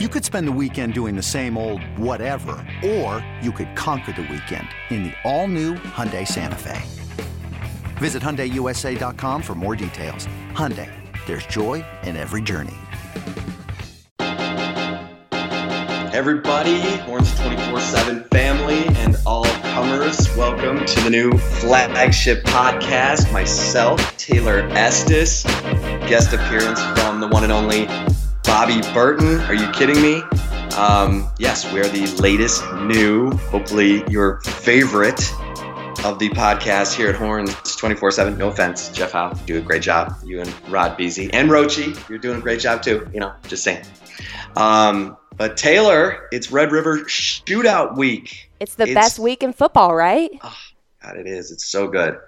You could spend the weekend doing the same old whatever, or you could conquer the weekend in the all-new Hyundai Santa Fe. Visit HyundaiUSA.com for more details. Hyundai, there's joy in every journey. Everybody, Horns 24-7 family and all comers, welcome to the new flagship podcast. Myself, Taylor Estes, guest appearance from the one and only Bobby Burton. Are you kidding me? Um, yes, we are the latest new, hopefully your favorite of the podcast here at Horns 24 7. No offense, Jeff Howe, you do a great job. You and Rod Beasy and Rochi, you're doing a great job too. You know, just saying. Um, but Taylor, it's Red River Shootout Week. It's the it's, best week in football, right? Oh, God, it is. It's so good.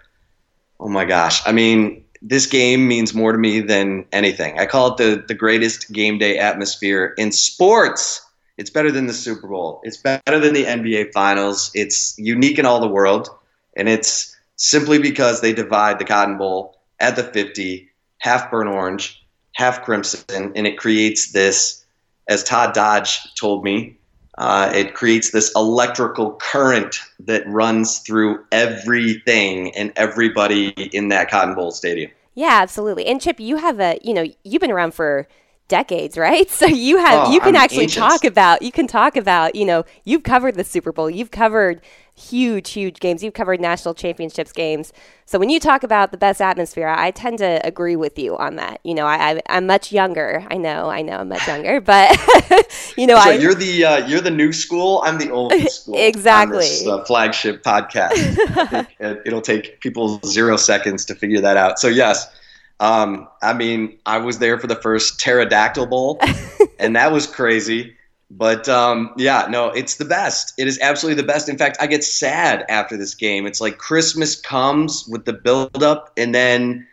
Oh my gosh. I mean, this game means more to me than anything. I call it the the greatest game day atmosphere in sports. It's better than the Super Bowl. It's better than the NBA Finals. It's unique in all the world, and it's simply because they divide the Cotton Bowl at the 50, half burnt orange, half crimson, and it creates this, as Todd Dodge told me, uh, it creates this electrical current that runs through everything and everybody in that Cotton Bowl stadium. Yeah, absolutely. And Chip, you have a, you know, you've been around for decades, right? So you have, oh, you can I'm actually ancient. talk about, you can talk about, you know, you've covered the Super Bowl, you've covered huge, huge games. You've covered national championships games. So when you talk about the best atmosphere, I tend to agree with you on that. You know, I, I am much younger. I know, I know, I'm much younger, but you know, so I, you're the uh, you're the new school. I'm the old school. exactly. This, uh, flagship podcast. it, it'll take people zero seconds to figure that out. So yes. Um, I mean, I was there for the first pterodactyl bowl, and that was crazy. But um, yeah, no, it's the best. It is absolutely the best. In fact, I get sad after this game. It's like Christmas comes with the build up, and then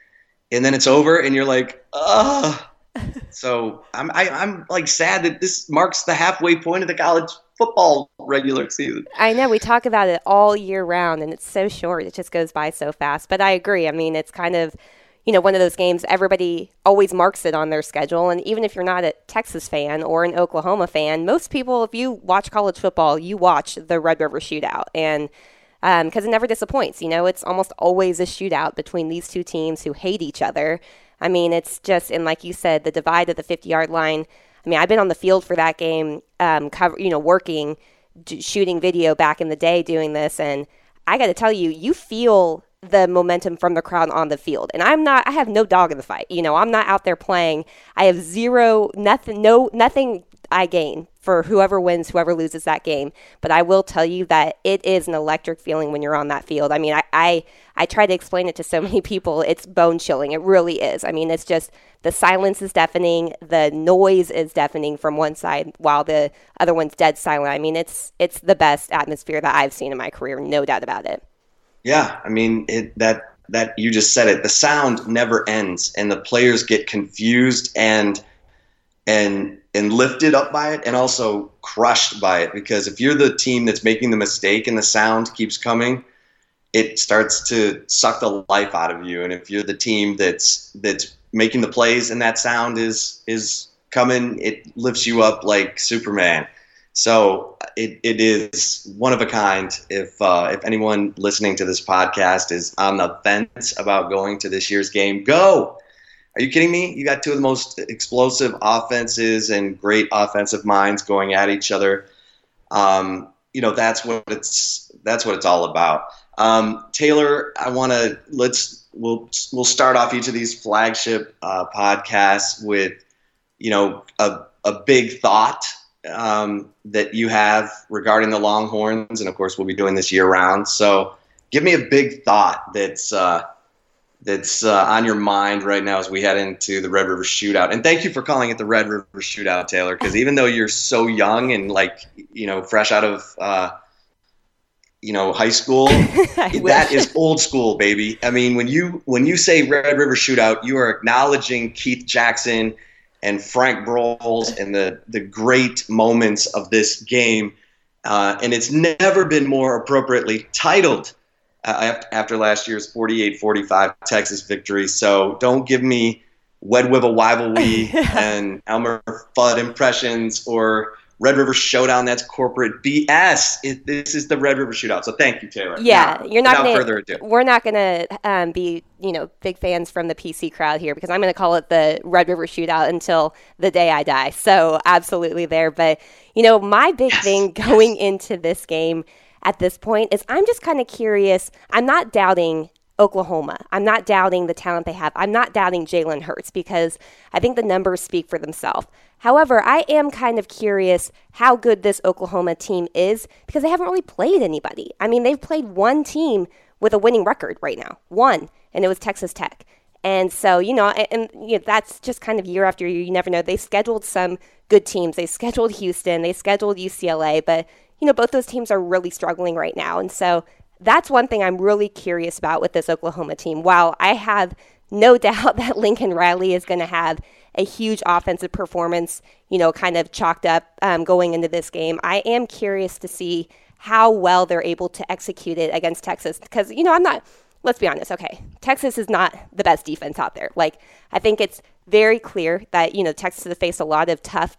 and then it's over, and you're like, ugh. so I'm I, am i am like sad that this marks the halfway point of the college football regular season. I know we talk about it all year round, and it's so short. It just goes by so fast. But I agree. I mean, it's kind of you know, one of those games everybody always marks it on their schedule. And even if you're not a Texas fan or an Oklahoma fan, most people, if you watch college football, you watch the Red River Shootout. And because um, it never disappoints, you know, it's almost always a shootout between these two teams who hate each other. I mean, it's just, and like you said, the divide at the 50 yard line. I mean, I've been on the field for that game, um, cover, you know, working, shooting video back in the day doing this. And I got to tell you, you feel the momentum from the crowd on the field. And I'm not I have no dog in the fight. You know, I'm not out there playing. I have zero nothing no nothing I gain for whoever wins, whoever loses that game. But I will tell you that it is an electric feeling when you're on that field. I mean, I, I, I try to explain it to so many people. It's bone chilling. It really is. I mean, it's just the silence is deafening, the noise is deafening from one side while the other one's dead silent. I mean, it's it's the best atmosphere that I've seen in my career, no doubt about it. Yeah, I mean it, that that you just said it. The sound never ends, and the players get confused and and and lifted up by it, and also crushed by it. Because if you're the team that's making the mistake and the sound keeps coming, it starts to suck the life out of you. And if you're the team that's that's making the plays and that sound is is coming, it lifts you up like Superman. So it, it is one of a kind. If uh, if anyone listening to this podcast is on the fence about going to this year's game, go. Are you kidding me? You got two of the most explosive offenses and great offensive minds going at each other. Um, you know that's what it's that's what it's all about. Um, Taylor, I want to let's we'll we'll start off each of these flagship uh, podcasts with you know a a big thought um, that you have regarding the Longhorns, and of course, we'll be doing this year round. So, give me a big thought that's uh, that's uh, on your mind right now as we head into the Red River Shootout. And thank you for calling it the Red River Shootout, Taylor, because even though you're so young and like you know fresh out of uh, you know high school, that is old school, baby. I mean, when you when you say Red River Shootout, you are acknowledging Keith Jackson and Frank Broyles and the the great moments of this game. Uh, and it's never been more appropriately titled uh, after last year's 48-45 Texas victory. So don't give me Wedwiba Wivelwee and Elmer Fudd impressions or Red River Showdown. That's corporate BS. It, this is the Red River Shootout. So thank you, Taylor. Yeah, now, you're not without gonna, further ado. We're not going to um, be, you know, big fans from the PC crowd here because I'm going to call it the Red River Shootout until the day I die. So absolutely there. But you know, my big Yes, thing going into this game at this point is I'm just kind of curious. I'm not doubting Oklahoma. I'm not doubting the talent they have. I'm not doubting Jalen Hurts because I think the numbers speak for themselves. However, I am kind of curious how good this Oklahoma team is because they haven't really played anybody. I mean, they've played one team with a winning record right now, one, and it was Texas Tech. And so, you know, and, and you know, that's just kind of year after year. You never know. They scheduled some good teams. They scheduled Houston. They scheduled UCLA. But, you know, both those teams are really struggling right now. And so that's one thing I'm really curious about with this Oklahoma team. While I have no doubt that Lincoln Riley is going to have a huge offensive performance, you know, kind of chalked up um, going into this game, I am curious to see how well they're able to execute it against Texas. Because, you know, I'm not let's be honest, okay, Texas is not the best defense out there. Like, I think it's very clear that, you know, Texas has faced a lot of tough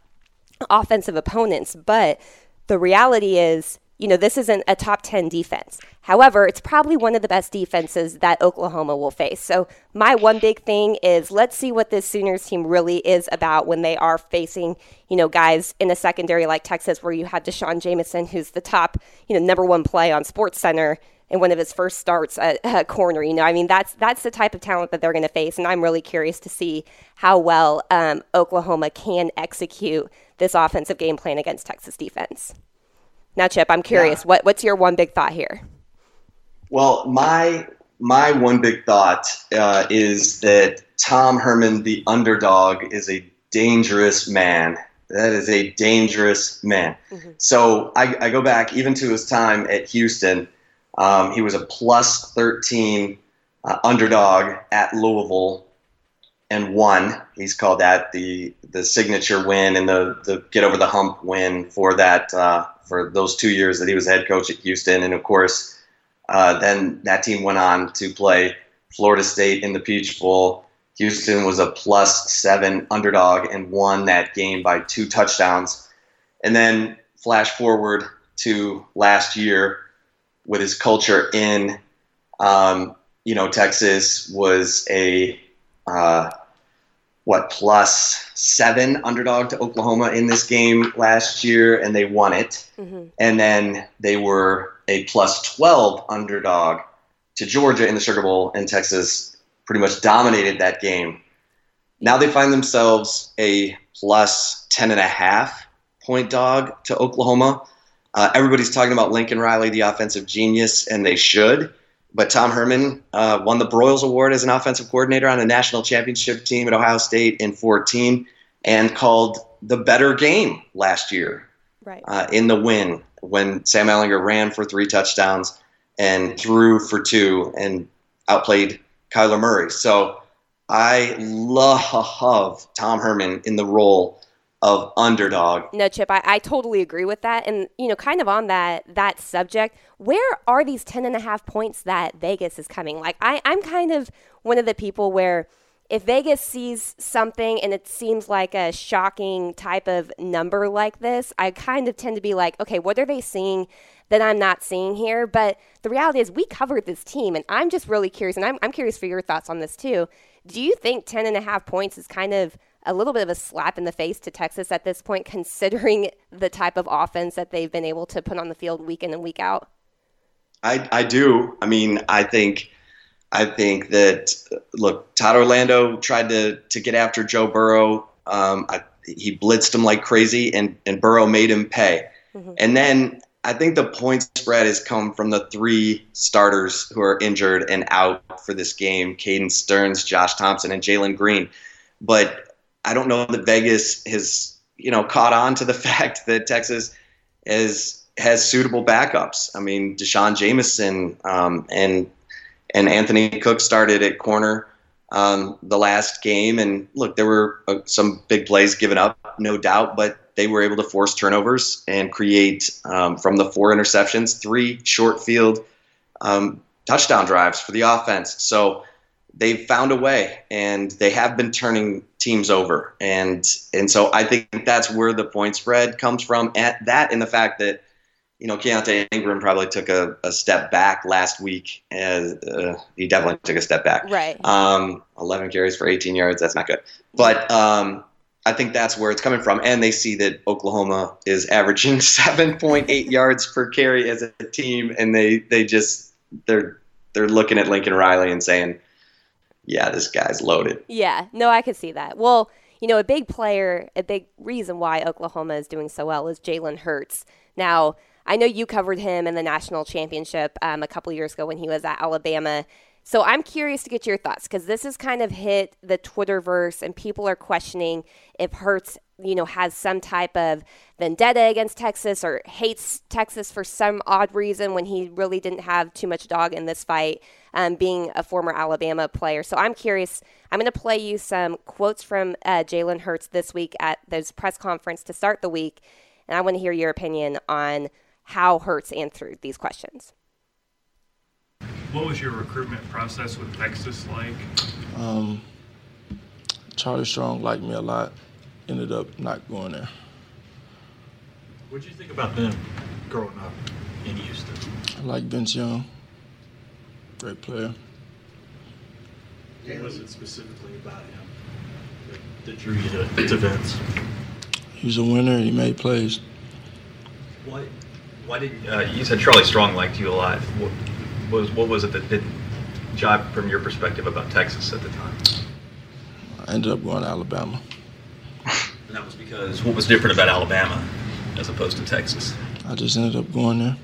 offensive opponents, but the reality is, you know, this isn't a top 10 defense. However, it's probably one of the best defenses that Oklahoma will face. So, my one big thing is let's see what this Sooners team really is about when they are facing, you know, guys in a secondary like Texas, where you have D'Shawn Jamison, who's the top, you know, number one play on Sports Center in one of his first starts at, at corner. You know, I mean, that's that's the type of talent that they're going to face, and I'm really curious to see how well um, Oklahoma can execute this offensive game plan against Texas defense. Now, Chip, I'm curious. Yeah. What what's your one big thought here? Well, my my one big thought uh, is that Tom Herman, the underdog, is a dangerous man. That is a dangerous man. So I, I go back even to his time at Houston. Um, he was a plus 13 uh, underdog at Louisville and won. He's called that the the signature win and the the get over the hump win for that uh, for those two years that he was head coach at Houston. And of course, uh, then that team went on to play Florida State in the Peach Bowl. Houston was a plus seven underdog and won that game by two touchdowns. And then flash forward to last year with his culture in, um, you know, Texas was a uh, what plus seven underdog to Oklahoma in this game last year, and they won it. And then they were a plus twelve underdog to Georgia in the Sugar Bowl, and Texas pretty much dominated that game. Now they find themselves a plus ten and a half point dog to Oklahoma. Uh, everybody's talking about Lincoln Riley, the offensive genius, and they should. But Tom Herman uh, won the Broyles Award as an offensive coordinator on a national championship team at Ohio State in 14 and called the better game last year Right. uh, in the win when Sam Ehlinger ran for three touchdowns and threw for two and outplayed Kyler Murray. So I love Tom Herman in the role of underdog. No, Chip, I, I totally agree with that. And, you know, kind of on that that subject, where are these 10 and a half points that Vegas is coming? Like, I, I'm kind of one of the people where if Vegas sees something and it seems like a shocking type of number like this, I kind of tend to be like, okay, what are they seeing that I'm not seeing here? But the reality is, we covered this team, and I'm just really curious, and I'm, I'm curious for your thoughts on this too. Do you think 10 and a half points is kind of a little bit of a slap in the face to Texas at this point, considering the type of offense that they've been able to put on the field week in and week out? I, I do. I mean, I think I think that look, Todd Orlando tried to to get after Joe Burrow. Um, I, he blitzed him like crazy, and and Burrow made him pay. And then I think the point spread has come from the three starters who are injured and out for this game: Caden Sterns, Josh Thompson, and Jalen Green. But I don't know that Vegas has you know caught on to the fact that Texas is has suitable backups. I mean, D'Shawn Jamison um, and and Anthony Cook started at corner um, the last game, and look, there were uh, some big plays given up, no doubt, but they were able to force turnovers and create um, from the four interceptions, three short field um, touchdown drives for the offense. So they've found a way, and they have been turning teams over, and and so I think that's where the point spread comes from. At that, and the fact that you know Keaontay Ingram probably took a, a step back last week, as uh, he definitely took a step back. Right. Um, 11 carries for 18 yards. That's not good, but um, I think that's where it's coming from. And they see that Oklahoma is averaging 7.8 yards per carry as a team, and they they just they're they're looking at Lincoln Riley and saying, "Yeah, this guy's loaded." Yeah, no, I could see that. Well, you know, a big player, a big reason why Oklahoma is doing so well is Jalen Hurts. Now, I know you covered him in the national championship um, a couple years ago when he was at Alabama. So I'm curious to get your thoughts because this has kind of hit the Twitterverse, and people are questioning if Hurts, you know, has some type of vendetta against Texas or hates Texas for some odd reason when he really didn't have too much dog in this fight, um, being a former Alabama player. So I'm curious. I'm going to play you some quotes from uh, Jalen Hurts this week at this press conference to start the week, and I want to hear your opinion on how Hurts answered these questions. What was your recruitment process with Texas like? Um, Charlie Strong liked me a lot. Ended up not going there. What did you think about them growing up in Houston? I like Vince Young. Great player. What was it specifically about him that, that drew you to, to Vince? He's a winner. He made plays. Why, why did uh, you said Charlie Strong liked you a lot? What was what was it that didn't jive from your perspective about Texas at the time? I ended up going to Alabama. And that was because what was different about Alabama as opposed to Texas? I just ended up going there.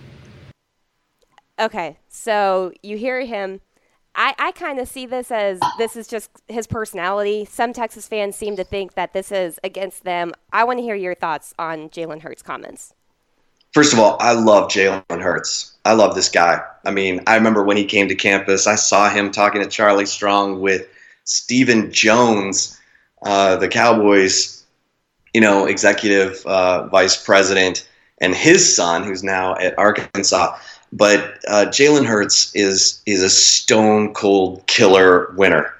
Okay, so you hear him. I, I kind of see this as this is just his personality. Some Texas fans seem to think that this is against them. I want to hear your thoughts on Jalen Hurts' comments. First of all, I love Jalen Hurts. I love this guy. I mean, I remember when he came to campus, I saw him talking to Charlie Strong with Stephen Jones, uh, the Cowboys, you know, executive uh, vice president, and his son, who's now at Arkansas. But uh, Jalen Hurts is is a stone cold killer winner,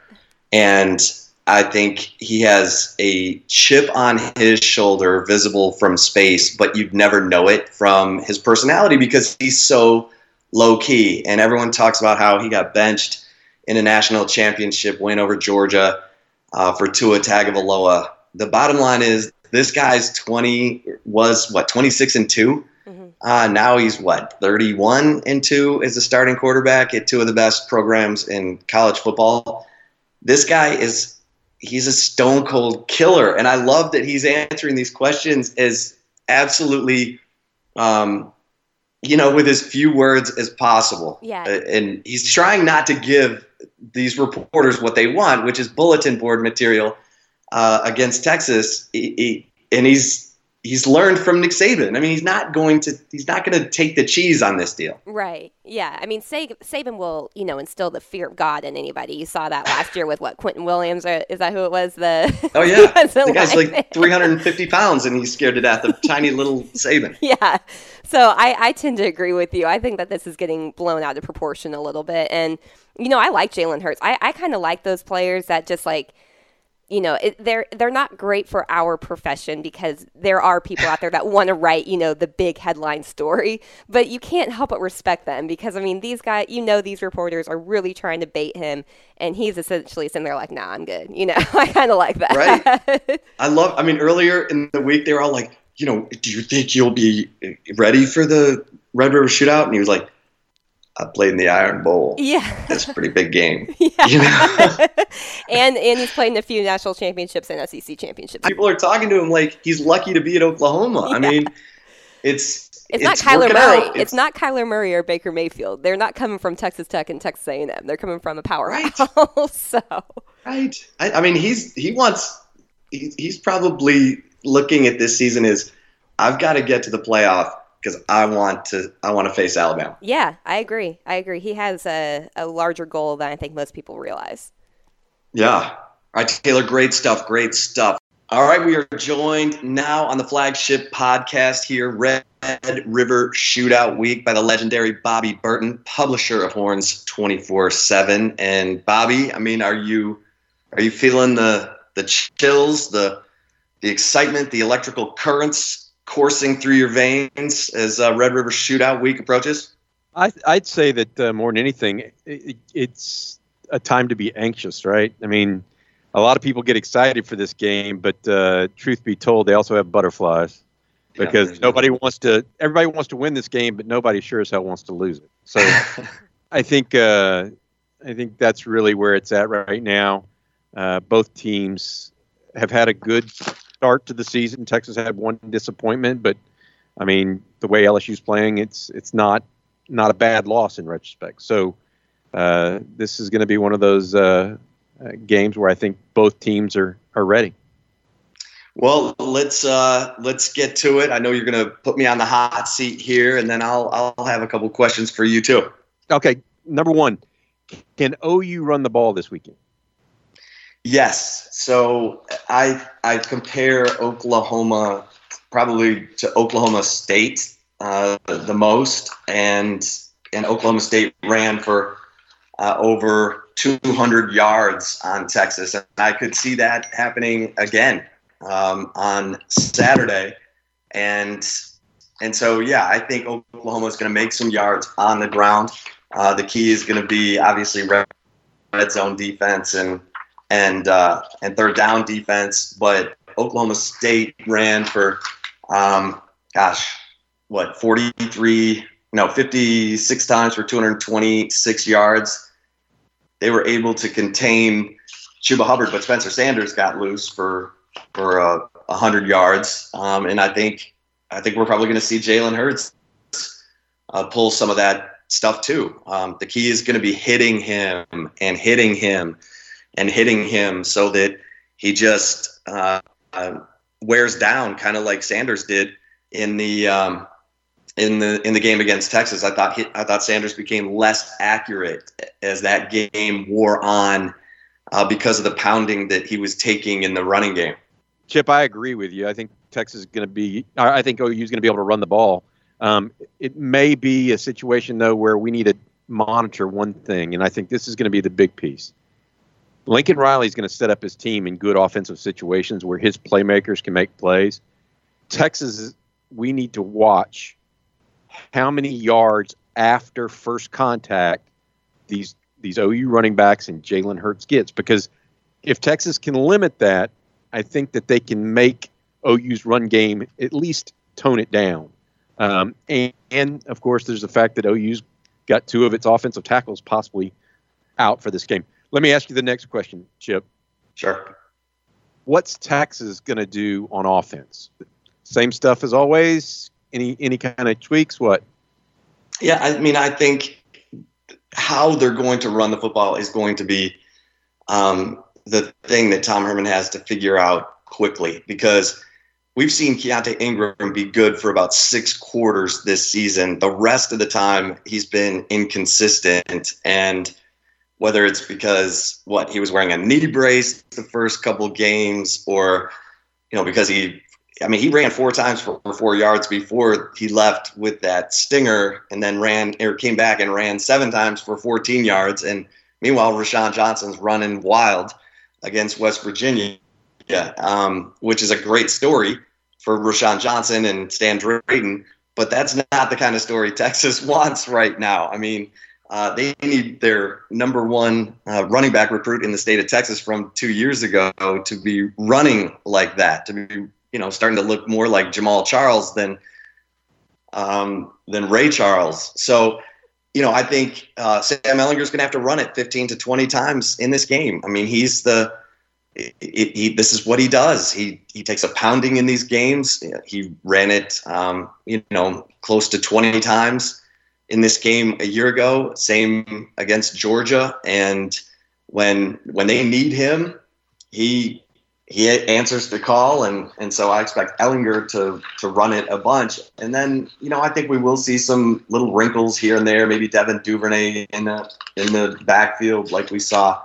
and I think he has a chip on his shoulder visible from space, but you'd never know it from his personality because he's so low key. And everyone talks about how he got benched in a national championship win over Georgia uh, for Tua Tagovailoa. The bottom line is this guy's 20 was what 26 and 2 mm-hmm. uh, now he's what 31 and 2 as a starting quarterback at two of the best programs in college football this guy is he's a stone cold killer, and I love that he's answering these questions as absolutely, um, you know, with as few words as possible. Yeah, uh, and he's trying not to give these reporters what they want, which is bulletin board material uh, against Texas. He, he, and he's he's learned from Nick Saban. I mean, he's not going to he's not going to take the cheese on this deal. Right. Yeah. I mean, Saban will you know instill the fear of God in anybody. You saw that last year with what Quinnen Williams or is that who it was? The oh yeah, the guy's like 350 pounds and he's scared to death of tiny little Saban. Yeah. So I I tend to agree with you. I think that this is getting blown out of proportion a little bit, and you know I like Jalen Hurts. I I kind of like those players that just like you know it, they're they're not great for our profession because there are people out there that want to write you know the big headline story but you can't help but respect them because i mean these guys you know these reporters are really trying to bait him and he's essentially sitting there like nah i'm good you know? I kind of like that. Right. I love i mean earlier in the week they were all like you know do you think you'll be ready for the red river shootout? And he was like I played in the Iron Bowl. Yeah, that's a pretty big game. Yeah, you know? and and he's played in a few national championships and SEC championships. People are talking to him like he's lucky to be at Oklahoma. Yeah. I mean, it's it's, it's not Kyler Murray. It's, it's, not Kyler Murray or Baker Mayfield. They're not coming from Texas Tech and Texas A&M. They're coming from a powerhouse. Right. so right. I, I, mean, he's he wants he, he's probably looking at this season as I've got to get to the playoff because I want to I want to face Alabama. Yeah, I agree. I agree. He has a, a larger goal than I think most people realize. Yeah. All right, Taylor, great stuff. Great stuff. All right, we are joined now on the flagship podcast here, Red River Shootout Week, by the legendary Bobby Burton, publisher of Horns 24/7. And Bobby, I mean, are you are you feeling the the chills, the the excitement, the electrical currents coursing through your veins as uh, Red River Shootout Week approaches? I, would say that uh, more than anything, it, it's a time to be anxious, right? I mean a lot of people get excited for this game, but uh, truth be told, they also have butterflies because yeah, nobody wants to. Everybody wants to win this game, but nobody sure as hell wants to lose it. So, I think uh, I think that's really where it's at right now. Uh, both teams have had a good start to the season. Texas had one disappointment, but I mean the way LSU's playing, it's it's not not a bad loss in retrospect. So uh, this is going to be one of those uh, uh, games where I think both teams are are ready. Well, let's uh, let's get to it. I know you're going to put me on the hot seat here, and then I'll I'll have a couple questions for you too. Okay, number one, can OU run the ball this weekend? Yes. So I I compare Oklahoma probably to Oklahoma State uh, the most, and and Oklahoma State ran for uh, over 200 yards on Texas, and I could see that happening again um, on Saturday. And and so yeah, I think Oklahoma is going to make some yards on the ground. Uh, the key is going to be obviously red, red zone defense and and uh, and third down defense. But Oklahoma State ran for um, gosh, what 43 no 56 times for 226 yards they were able to contain Chuba Hubbard, but Spencer Sanders got loose for for uh, hundred yards, um, and I think I think we're probably going to see Jalen Hurts uh, pull some of that stuff too. Um, the key is going to be hitting him and hitting him and hitting him so that he just uh, uh wears down, kind of like Sanders did in the um, in the in the game against Texas. I thought he, I thought Sanders became less accurate as that game wore on uh, because of the pounding that he was taking in the running game. Chip, I agree with you. I think Texas is going to be. I think OU is going to be able to run the ball. Um, it may be a situation though where we need to monitor one thing, and I think this is going to be the big piece. Lincoln Riley is going to set up his team in good offensive situations where his playmakers can make plays. Texas, we need to watch how many yards after first contact these these OU running backs and Jalen Hurts gets because if Texas can limit that, I think that they can make OU's run game at least tone it down. Um, and, and, of course, there's the fact that OU's got two of its offensive tackles possibly out for this game. Let me ask you the next question, Chip. Sure. What's Texas going to do on offense? Same stuff as always. Any any kind of tweaks? What? Yeah, I mean, I think how they're going to run the football is going to be um, the thing that Tom Herman has to figure out quickly because we've seen Keaontay Ingram be good for about six quarters this season. The rest of the time, he's been inconsistent. And whether it's because what he was wearing a knee brace the first couple games or you know because he I mean, he ran four times for four yards before he left with that stinger, and then ran or came back and ran seven times for 14 yards. And meanwhile, Roschon Johnson's running wild against West Virginia, um, which is a great story for Roschon Johnson and Stan Drayton. But that's not the kind of story Texas wants right now. I mean, uh, they need their number one uh, running back recruit in the state of Texas from two years ago to be running like that, to be you know starting to look more like Jamaal Charles than um, than Ray Charles. So you know I think uh, Sam is going to have to run it 15 to 20 times in this game. I mean he's the he, he, this is what he does. He he takes a pounding in these games. He ran it, um, you know, close to 20 times in this game a year ago. Same against Georgia, and when when they need him, he he answers the call, and and so I expect Ehlinger to to run it a bunch, and then you know I think we will see some little wrinkles here and there, maybe Devin Duvernay in the in the backfield like we saw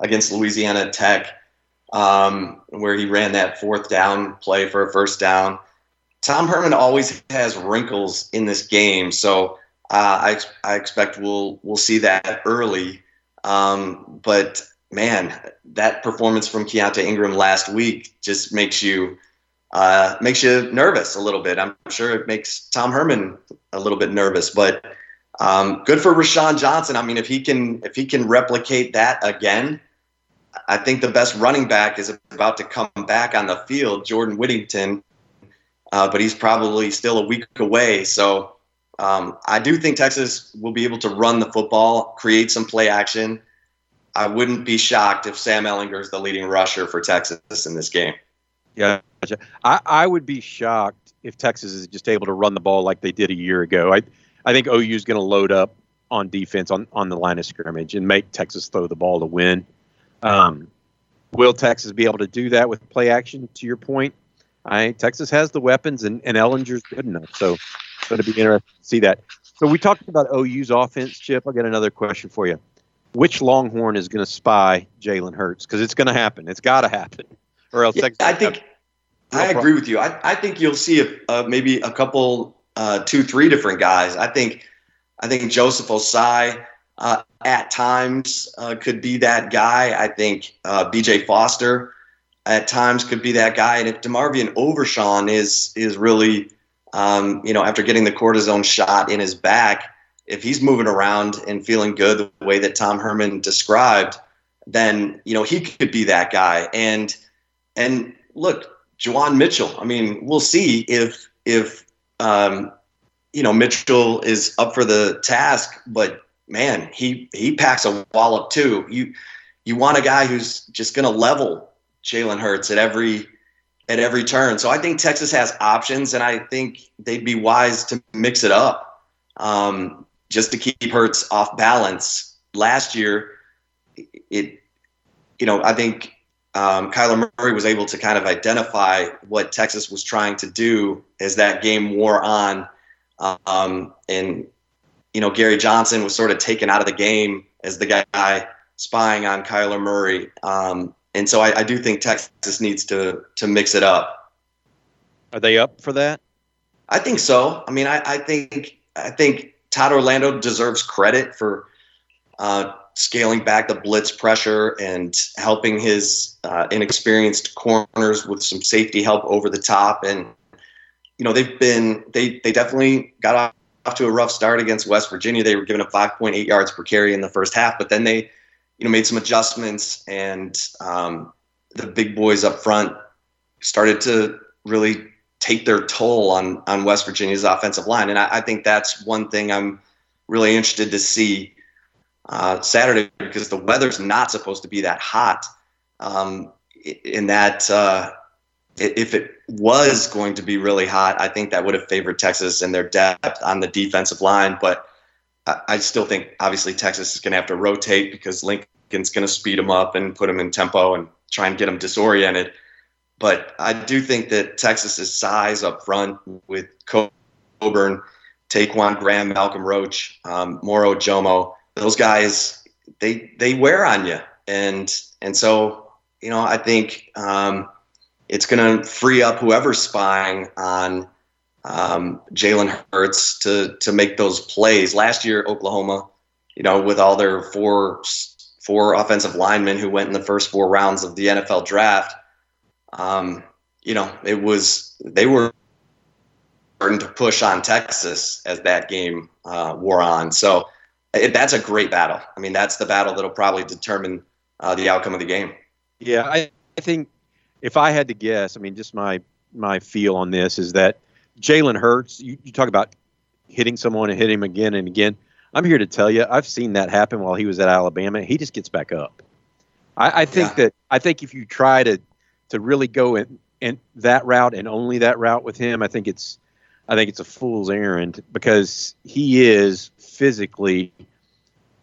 against Louisiana Tech, um, where he ran that fourth down play for a first down. Tom Herman always has wrinkles in this game, so uh, I, I expect we'll we'll see that early. Um, but man, that performance from Keaontay Ingram last week just makes you uh, makes you nervous a little bit. I'm sure it makes Tom Herman a little bit nervous, but um, good for Roschon Johnson. I mean, if he can if he can replicate that again, I think the best running back is about to come back on the field, Jordan Whittington, uh, but he's probably still a week away. So um, I do think Texas will be able to run the football, create some play action. I wouldn't be shocked if Sam Ehlinger is the leading rusher for Texas in this game. Yeah, I, I would be shocked if Texas is just able to run the ball like they did a year ago. I I think OU is going to load up on defense on, on the line of scrimmage and make Texas throw the ball to win. Um, will Texas be able to do that with play action? To your point, I Texas has the weapons and, and Ehlinger's good enough. So it's going to be interesting to see that. So we talked about OU's offense, Chip. I got another question for you. Which Longhorn is going to spy Jalen Hurts? Because it's going to happen. It's got to happen, or else. Yeah, I think no I agree with you. I, I think you'll see a, uh, maybe a couple, uh, two, three different guys. I think I think Joseph Ossai uh, at times uh, could be that guy. I think uh, B.J. Foster at times could be that guy. And if DeMarvion Overshown is is really, um, you know, after getting the cortisone shot in his back, if he's moving around and feeling good the way that Tom Herman described, then you know he could be that guy. And and look, Juwan Mitchell. I mean, we'll see if if um, you know Mitchell is up for the task, but man, he he packs a wallop too. You you want a guy who's just going to level Jalen Hurts at every at every turn. So I think Texas has options, and I think they'd be wise to mix it up um, just to keep Hurts off balance. Last year, it you know I think um, Kyler Murray was able to kind of identify what Texas was trying to do as that game wore on, um, and you know, Gary Johnson was sort of taken out of the game as the guy spying on Kyler Murray. Um, and so I, I, do think Texas needs to to mix it up. Are they up for that? I think so. I mean, I, I think I think Todd Orlando deserves credit for uh, scaling back the blitz pressure and helping his uh, inexperienced corners with some safety help over the top. And you know, they've been they they definitely got off off to a rough start against West Virginia. They were given up 5.8 yards per carry in the first half, but then they, you know, made some adjustments, and um, the big boys up front started to really take their toll on on West Virginia's offensive line. And I, I think that's one thing I'm really interested to see uh, Saturday because the weather's not supposed to be that hot. Um, in that uh, if it was going to be really hot, I think that would have favored Texas and their depth on the defensive line. But I still think obviously Texas is going to have to rotate because Lincoln's going to speed them up and put them in tempo and try and get them disoriented. But I do think that Texas's size up front with Coburn, Ta'Quon Graham, Malcolm Roach, um, Moro Ojomo, those guys, they they wear on you, and and so you know I think. Um, it's going to free up whoever's spying on um, Jalen Hurts to to make those plays. Last year, Oklahoma, you know, with all their four four offensive linemen who went in the first four rounds of the NFL draft, um, you know, it was they were starting to push on Texas as that game uh, wore on. So it, that's a great battle. I mean, that's the battle that'll probably determine uh, the outcome of the game. Yeah, I, I think if I had to guess, I mean, just my my feel on this is that Jalen Hurts. You, you talk about hitting someone and hit him again and again. I'm here to tell you, I've seen that happen while he was at Alabama. He just gets back up. I, I think yeah. that I think if you try to to really go in, in that route and only that route with him, I think it's I think it's a fool's errand because he is physically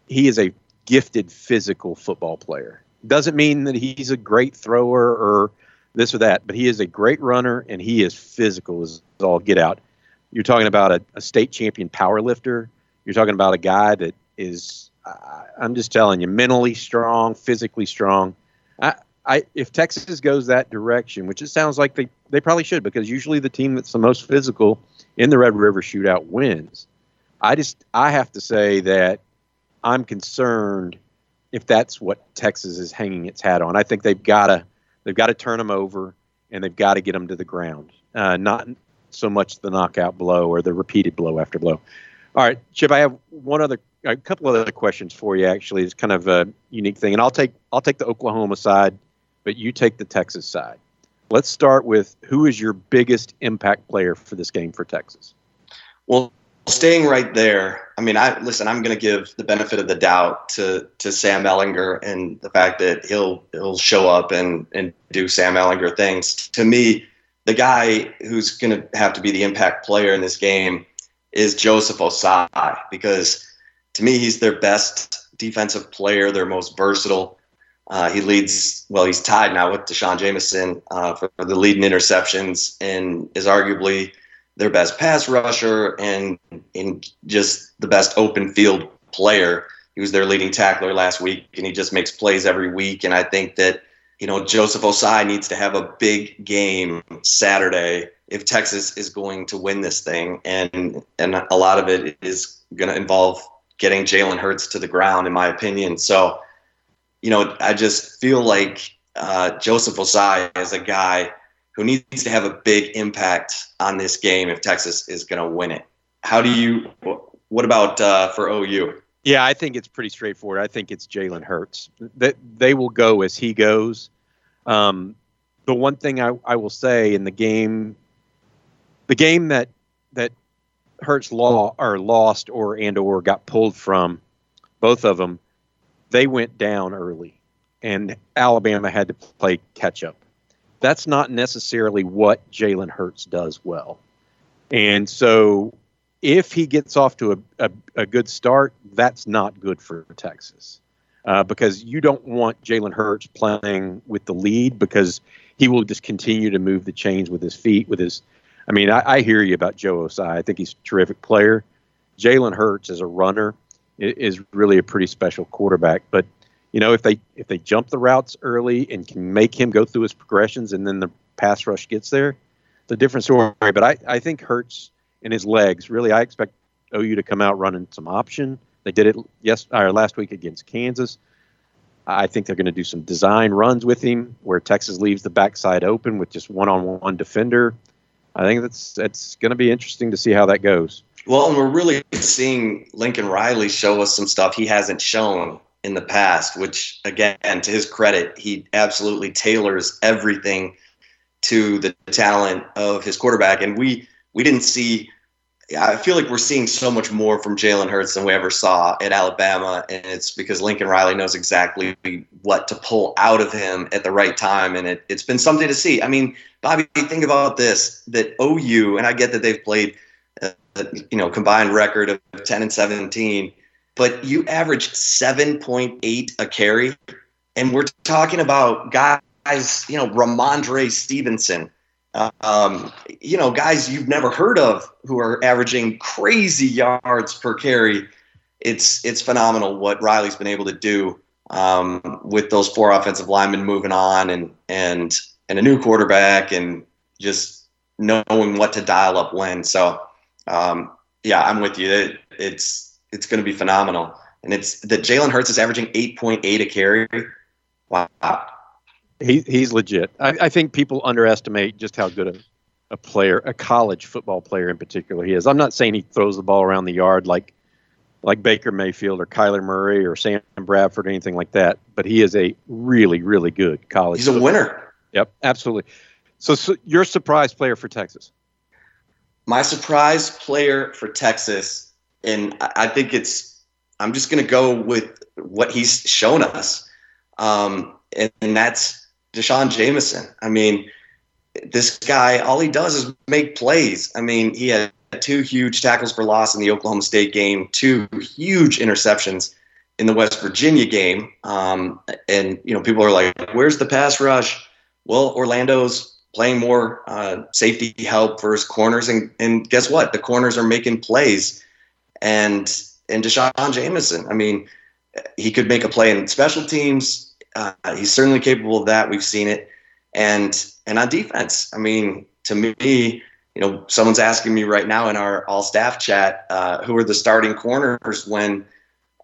he is a gifted physical football player. Doesn't mean that he's a great thrower or this or that. But he is a great runner and he is physical as all get out. You're talking about a, a state champion power lifter. You're talking about a guy that is, uh, I'm just telling you, mentally strong, physically strong. I, I if Texas goes that direction, which it sounds like they, they probably should, because usually the team that's the most physical in the Red River Shootout wins. I just I have to say that I'm concerned if that's what Texas is hanging its hat on. I think they've got to they've got to turn them over and they've got to get them to the ground, uh, not so much the knockout blow or the repeated blow after blow. All right, Chip, I have one other a couple of other questions for you. Actually, it's kind of a unique thing, and I'll take I'll take the Oklahoma side, but you take the Texas side. Let's start with who is your biggest impact player for this game for Texas? Well, staying right there, I mean, I listen. I'm going to give the benefit of the doubt to to Sam Ehlinger and the fact that he'll he'll show up and and do Sam Ehlinger things. To me, the guy who's going to have to be the impact player in this game is Joseph Ossai because to me he's their best defensive player, their most versatile. Uh, he leads well. He's tied now with D'Shawn Jamison uh, for the lead in interceptions and is arguably their best pass rusher and in just the best open field player. He was their leading tackler last week, and he just makes plays every week. And I think that you know Joseph Ossai needs to have a big game Saturday if Texas is going to win this thing, and and a lot of it is going to involve getting Jalen Hurts to the ground, in my opinion. So, you know, I just feel like uh, Joseph Ossai is a guy who needs to have a big impact on this game if Texas is going to win it. How do you? What about uh, for OU? Yeah, I think it's pretty straightforward. I think it's Jalen Hurts. That they will go as he goes. Um, the one thing I, I will say in the game, the game that that Hurts law or lost or and or got pulled from, both of them, they went down early, and Alabama had to play catch up that's not necessarily what Jalen Hurts does well. And so if he gets off to a, a, a good start, that's not good for Texas. Uh, because you don't want Jalen Hurts playing with the lead because he will just continue to move the chains with his feet, with his. I mean, I, I hear you about Joe Ossai. I think he's a terrific player. Jalen Hurts as a runner is really a pretty special quarterback. But you know, if they if they jump the routes early and can make him go through his progressions, and then the pass rush gets there, it's a different story. But I, I think Hurts and his legs really, I expect OU to come out running some option. They did it yes or last week against Kansas. I think they're going to do some design runs with him where Texas leaves the backside open with just one-on-one defender. I think that's that's going to be interesting to see how that goes. Well, and we're really seeing Lincoln Riley show us some stuff he hasn't shown in the past, which again, to his credit, he absolutely tailors everything to the talent of his quarterback. And we we didn't see. I feel like we're seeing so much more from Jalen Hurts than we ever saw at Alabama, and it's because Lincoln Riley knows exactly what to pull out of him at the right time, and it, it's been something to see. I mean, Bobby, think about this: that OU, and I get that they've played, uh, you know, combined record of ten and seventeen but you average 7.8 a carry. And we're talking about guys, you know, Rhamondre Stevenson, um, you know, guys you've never heard of who are averaging crazy yards per carry. It's it's phenomenal what Riley's been able to do um, with those four offensive linemen moving on and and and a new quarterback and just knowing what to dial up when. So um, yeah, I'm with you. It, it's it's going to be phenomenal. And it's that Jalen Hurts is averaging 8.8 a carry. Wow. He, he's legit. I, I think people underestimate just how good a, a player, a college football player in particular, he is. I'm not saying he throws the ball around the yard like like Baker Mayfield or Kyler Murray or Sam Bradford or anything like that, but he is a really, really good college. He's a winner. Yep, absolutely. So, so your surprise player for Texas? My surprise player for Texas and I think it's I'm just going to go with what he's shown us, um, and, and, that's D'Shawn Jamison. I mean, this guy, all he does is make plays. I mean, he had two huge tackles for loss in the Oklahoma State game, two huge interceptions in the West Virginia game, um, and you know, people are like, "Where's the pass rush?" Well, Orlando's playing more uh, safety help for his corners, and, and guess what? The corners are making plays and and D'Shawn Jamison. I mean, he could make a play in special teams. uh, he's certainly capable of that. We've seen it, and and on defense, I mean, to me, you know, someone's asking me right now in our all staff chat, uh, who are the starting corners when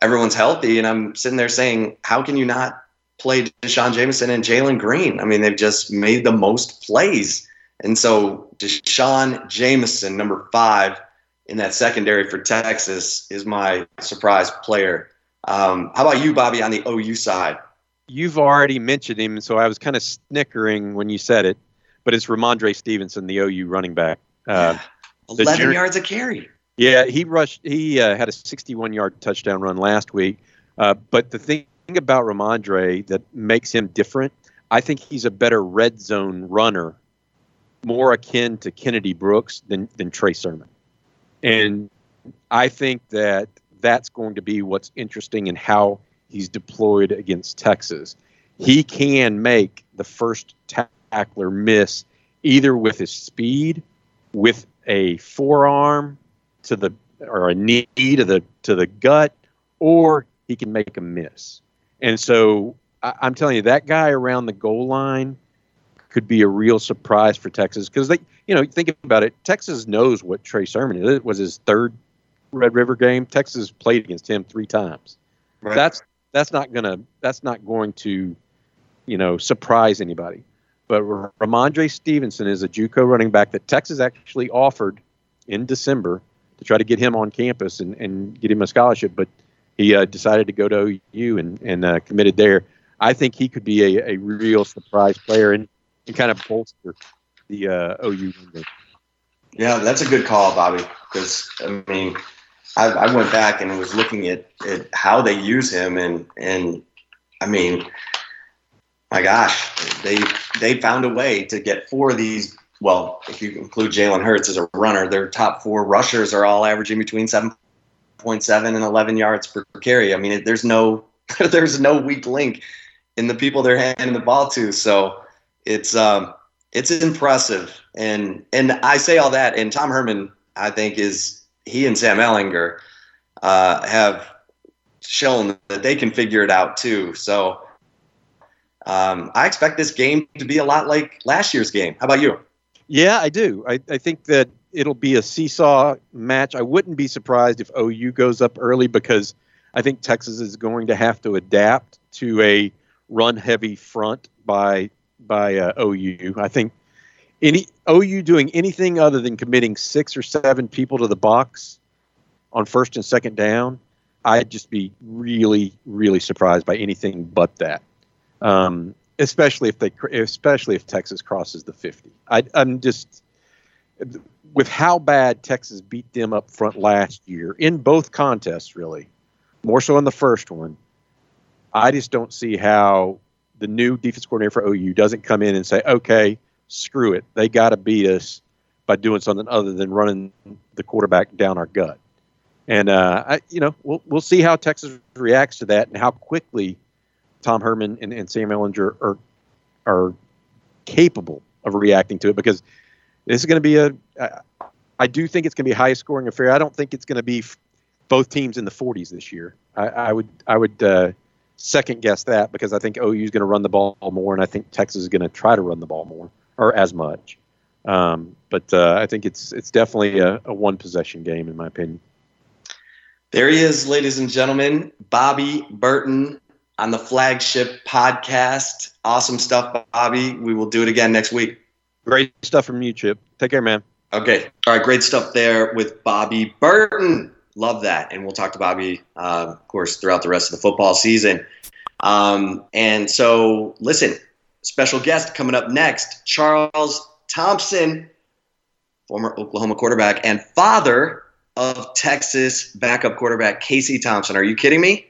everyone's healthy, and I'm sitting there saying, how can you not play D'Shawn Jamison and Jalen Green? I mean, they've just made the most plays, and so D'Shawn Jamison, number five in that secondary for Texas, is my surprise player. Um, how about you, Bobby, on the OU side? You've already mentioned him, so I was kind of snickering when you said it, but it's Rhamondre Stevenson, the OU running back. Uh, yeah. 11 yards a carry. Yeah, he rushed. He uh, had a 61-yard touchdown run last week. Uh, but the thing about Rhamondre that makes him different, I think he's a better red zone runner, more akin to Kennedy Brooks than than Trey Sermon. And I think that that's going to be what's interesting in how he's deployed against Texas. He can make the first tackler miss either with his speed, with a forearm to the or a knee to the to the gut, or he can make a miss. And so I, I'm telling you, that guy around the goal line could be a real surprise for Texas because they, you know, think about it. Texas knows what Trey Sermon is. It was his third Red River game. Texas played against him three times. Right. That's that's not gonna that's not going to, you know, surprise anybody. But Rhamondre Stevenson is a JUCO running back that Texas actually offered in December to try to get him on campus and, and get him a scholarship, but he uh, decided to go to OU and, and uh, committed there. I think he could be a, a real surprise player and, and kind of bolster the uh, OU. window. Yeah, that's a good call, Bobby. Because I mean, I, I, went back and was looking at, at how they use him, and and I mean, my gosh, they they found a way to get four of these. Well, if you include Jalen Hurts as a runner, their top four rushers are all averaging between seven point seven and eleven yards per carry. I mean, there's no there's no weak link in the people they're handing the ball to. So it's um, it's impressive, and and I say all that, and Tom Herman, I think, is he and Sam Ehlinger uh, have shown that they can figure it out too. So um, I expect this game to be a lot like last year's game. How about you? Yeah, I do. I, I think that it'll be a seesaw match. I wouldn't be surprised if OU goes up early because I think Texas is going to have to adapt to a run heavy front by by uh, OU. I think any OU doing anything other than committing six or seven people to the box on first and second down, I'd just be really really surprised by anything but that um, especially if they, especially if Texas crosses the 50. I, I'm just with how bad Texas beat them up front last year in both contests, really, more so in the first one. I just don't see how the new defense coordinator for OU doesn't come in and say, "Okay, screw it, they got to beat us by doing something other than running the quarterback down our gut." And uh, I, you know, we'll we'll see how Texas reacts to that and how quickly Tom Herman and, and Sam Ehlinger are are capable of reacting to it because this is going to be a. I do think it's going to be a high scoring affair. I don't think it's going to be f- both teams in the 40s this year. I, I would I would uh, second guess that because I think OU is going to run the ball more, and I think Texas is going to try to run the ball more or as much. Um, but uh, I think it's it's definitely a, a one possession game in my opinion. There he is, ladies and gentlemen, Bobby Burton, on the flagship podcast. Awesome stuff, Bobby. We will do it again next week. Great stuff from you, Chip. Take care, man. Okay. All right. Great stuff there with Bobby Burton. Love that. And we'll talk to Bobby, uh, of course, throughout the rest of the football season. Um, and so, listen, special guest coming up next Charles Thompson, former Oklahoma quarterback and father of Texas backup quarterback Casey Thompson. Are you kidding me?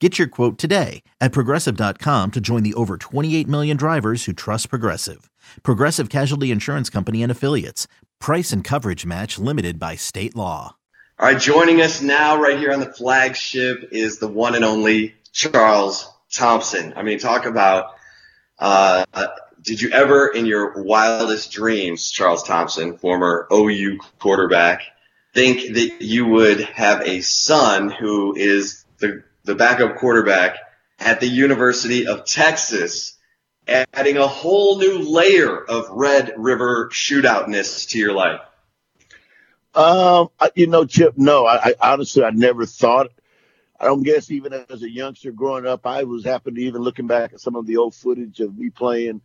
Get your quote today at progressive.com to join the over 28 million drivers who trust Progressive. Progressive Casualty Insurance Company and Affiliates. Price and coverage match limited by state law. All right, joining us now right here on the flagship is the one and only Charles Thompson. I mean, talk about uh, did you ever in your wildest dreams, Charles Thompson, former OU quarterback, think that you would have a son who is the, the backup quarterback at the University of Texas, adding a whole new layer of Red River shootoutness to your life? Um, you know, Chip, no, I, I honestly, I never thought I don't guess even as a youngster growing up, I was happy to even looking back at some of the old footage of me playing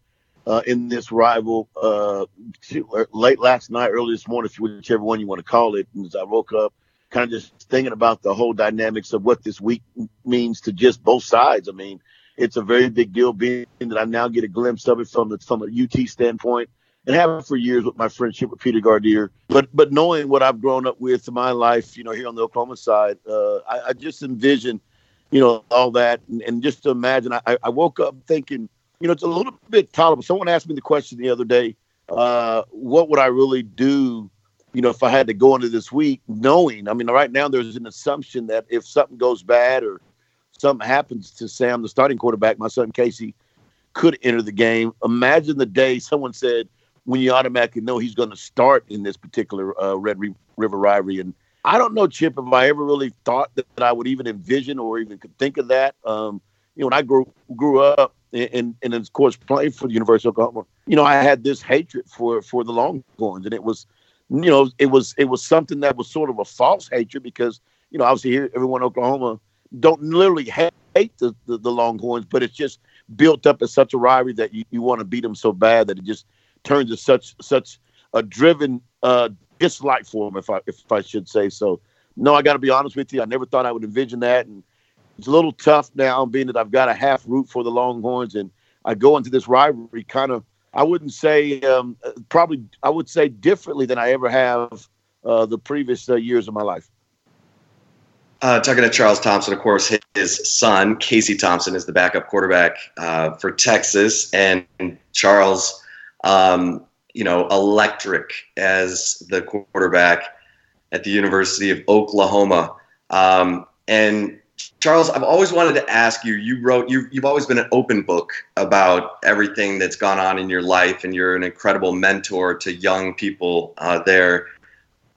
uh, in this rival uh, late last night, early this morning, whichever one you want to call it. And as I woke up, kind of just thinking about the whole dynamics of what this week means to just both sides. I mean, it's a very big deal being that I now get a glimpse of it from the from a UT standpoint and have for years with my friendship with Peter Gardere. But but knowing what I've grown up with in my life, you know, here on the Oklahoma side, uh, I, I, just envision, you know, all that, and, and just to imagine. I, I, woke up thinking, you know, it's a little bit tolerable. Someone asked me the question the other day, uh, what would I really do? You know, if I had to go into this week, knowing, I mean, right now there's an assumption that if something goes bad or something happens to Sam, the starting quarterback, my son Casey, could enter the game. Imagine the day someone said, when you automatically know he's going to start in this particular uh, Red River rivalry. And I don't know, Chip, if I ever really thought that, I would even envision or even could think of that. Um, you know, when I grew grew up and, and of course playing for the University of Oklahoma, you know, I had this hatred for for the Longhorns, and it was, you know, it was it was something that was sort of a false hatred because you know, obviously here everyone in Oklahoma don't literally hate, the, the, the Longhorns, but it's just built up as such a rivalry that you, you want to beat them so bad that it just turns to such such a driven uh, dislike for them, if I if I should say so. No, I got to be honest with you. I never thought I would envision that, and it's a little tough now, being that I've got a half root for the Longhorns, and I go into this rivalry kind of. I wouldn't say um, probably. I would say differently than I ever have uh, the previous uh, years of my life. Uh, talking to Charles Thompson, of course, his son Casey Thompson is the backup quarterback uh, for Texas, and Charles um, you know, electric as the quarterback at the University of Oklahoma. Um, and Charles, I've always wanted to ask you. You wrote you you've always been an open book about everything that's gone on in your life, and you're an incredible mentor to young people uh, there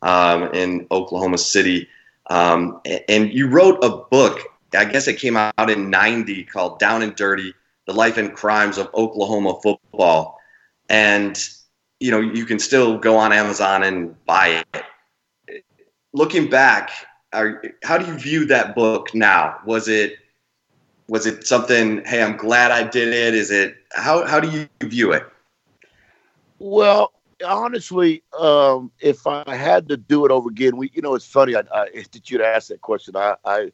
um, in Oklahoma City. Um, and you wrote a book. I guess it came out in '90 called "Down and Dirty: The Life and Crimes of Oklahoma Football." and you know you can still go on Amazon and buy it. Looking back, are, how do you view that book now? Was it was it something? Hey, I'm glad I did it. Is it how how do you view it? Well, honestly, um, if I had to do it over again, we you know it's funny. I, I that you'd ask that question. I, I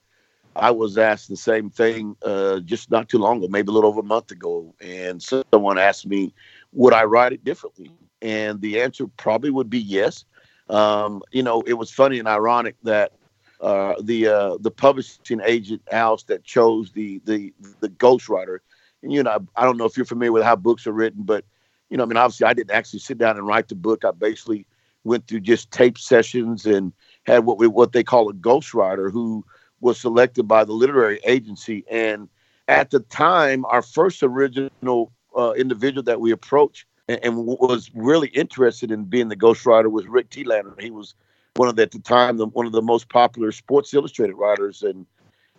I was asked the same thing uh, just not too long ago, maybe a little over a month ago, and someone asked me would I write it differently? And the answer probably would be yes. Um, you know, it was funny and ironic that uh, the uh, the publishing agent house that chose the the the ghostwriter, and you know, I, I don't know if you're familiar with how books are written, but you know, I mean, obviously, I didn't actually sit down and write the book. I basically went through just tape sessions and had what we, what they call a ghostwriter who was selected by the literary agency. And at the time, our first original uh, individual that we approached and, and, was really interested in being the ghostwriter was Rick Telander. He was one of the, at the time the, one of the most popular Sports Illustrated writers, and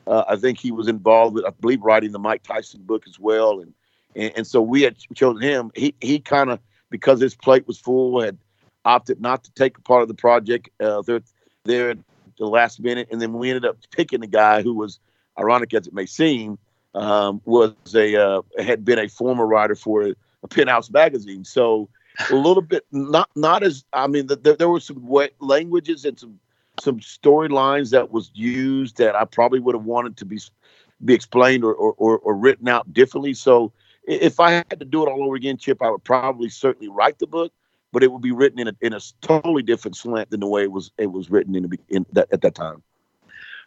uh, I think he was involved with I believe writing the Mike Tyson book as well. And and, and so we had chosen him. He he kind of because his plate was full had opted not to take a part of the project uh, there there at the last minute, and then we ended up picking the guy who was ironic as it may seem um, was a uh, had been a former writer for a, a penthouse magazine. So a little bit not not as I mean the, the, there were some languages and some some storylines that was used that I probably would have wanted to be be explained or, or, or, or written out differently. So if I had to do it all over again, Chip, I would probably certainly write the book, but it would be written in a, in a totally different slant than the way it was it was written in, the, in that, at that time.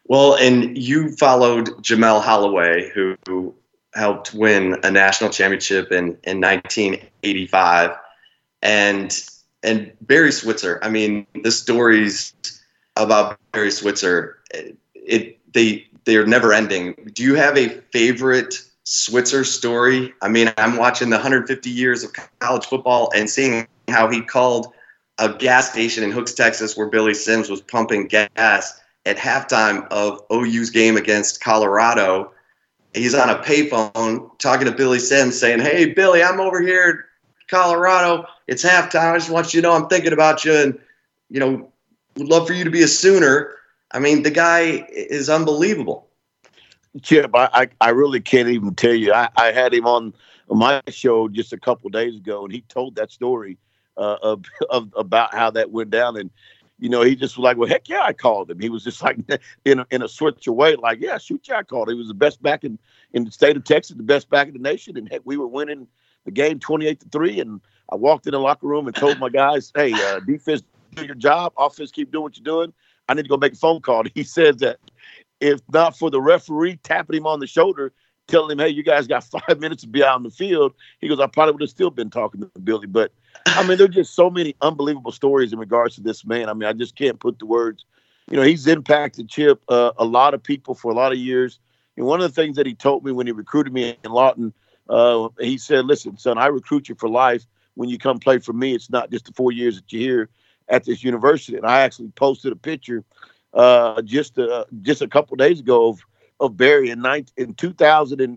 Well, and you followed Jamelle Holieway, who, who helped win a national championship in, in 1985, and and Barry Switzer. I mean, the stories about Barry Switzer, it, it they they're never ending. Do you have a favorite Switzer story? I mean, I'm watching the 150 years of college football and seeing how he called a gas station in Hooks, Texas, where Billy Sims was pumping gas at halftime of OU's game against Colorado. He's on a payphone talking to Billy Sims, saying, "Hey, Billy, I'm over here, Colorado. It's halftime. I just want you to know I'm thinking about you, and you know, would love for you to be a Sooner." I mean, the guy is unbelievable. Chip, I, I, I really can't even tell you. I, I had him on my show just a couple days ago, and he told that story uh, of, of about how that went down. And you know, he just was like, "Well, heck yeah, I called him." He was just like in a, in a switch away, like, "Yeah, shoot, yeah, I called." He was the best back in in the state of Texas, the best back in the nation, and heck, we were winning the game twenty eight to three. And I walked in the locker room and told my guys, "Hey, uh, defense, do your job. Offense, keep doing what you're doing." I need to go make a phone call. He says that if not for the referee tapping him on the shoulder, telling him, hey, you guys got five minutes to be out in the field, he goes, I probably would have still been talking to Billy. But I mean, there's just so many unbelievable stories in regards to this man. I mean, I just can't put the words. You know, he's impacted Chip uh, a lot of people for a lot of years. And one of the things that he told me when he recruited me in Lawton, uh, he said, listen, son, I recruit you for life. When you come play for me, it's not just the four years that you're here at this university. And I actually posted a picture uh, just uh, just a couple days ago of, of Barry in, 19, in 2018.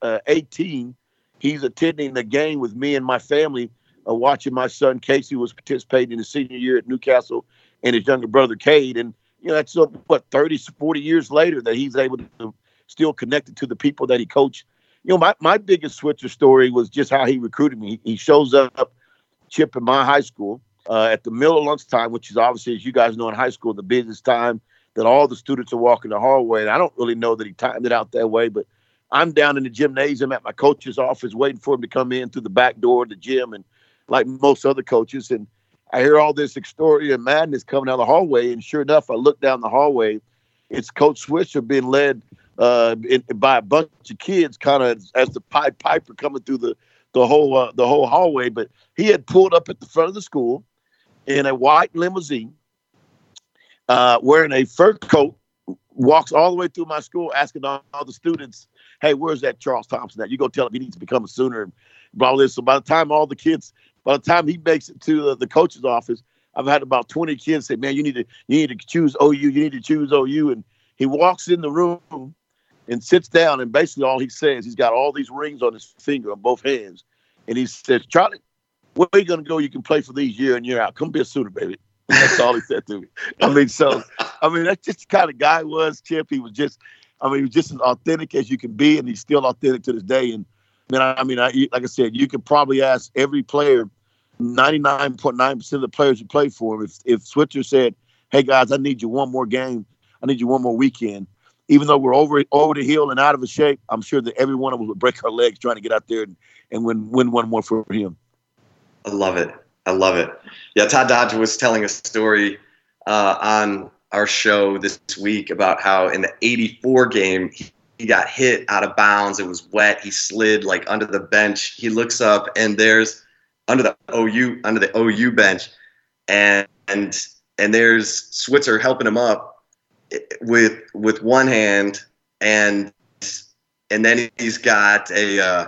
Uh, he's attending the game with me and my family, uh, watching my son Casey was participating in his senior year at Newcastle and his younger brother Cade. And, you know, that's uh, what, 30, 40 years later that he's able to still connected to the people that he coached. You know, my, my biggest Switzer story was just how he recruited me. He, shows up, Chip, in my high school uh, at the middle of lunchtime, which is obviously, as you guys know in high school, the busiest time that all the students are walking the hallway. And I don't really know that he timed it out that way, but I'm down in the gymnasium at my coach's office waiting for him to come in through the back door of the gym. And like most other coaches, and I hear all this extraordinary madness coming down the hallway. And sure enough, I look down the hallway. It's Coach Switzer being led uh, by a bunch of kids, kind of as the Pied Piper coming through the the whole uh, the whole hallway. But he had pulled up at the front of the school in a white limousine, uh, wearing a fur coat, walks all the way through my school, asking all, all, the students, "Hey, where's that Charles Thompson? That you go tell him he needs to become a Sooner." Blah blah. So by the time all the kids, by the time he makes it to the, the coach's office, I've had about twenty kids say, "Man, you need to you need to choose OU. You need to choose OU." And he walks in the room and sits down, and basically all he says, he's got all these rings on his finger on both hands, and he says, "Charlie, where are you going to go? You can play for these year in year out. Come be a Sooner, baby. that's all he said to me. I mean, so I mean, that's just the kind of guy was Chip. He was just, I mean, he was just as authentic as you can be, and he's still authentic to this day. And man, I, mean, I, like I said, you could probably ask every player, ninety nine point nine percent of the players who play for him, if if Switzer said, "Hey guys, I need you one more game. I need you one more weekend." Even though we're over over the hill and out of a shape, I'm sure that every one of us would break our legs trying to get out there and, and win win one more for him. I love it. I love it. Yeah, Todd Dodge was telling a story uh, on our show this week about how in the 84 game, he, he got hit out of bounds. It was wet. He slid like under the bench. He looks up and there's under the OU under the OU bench and and and there's Switzer helping him up with with one hand and and then he's got a uh,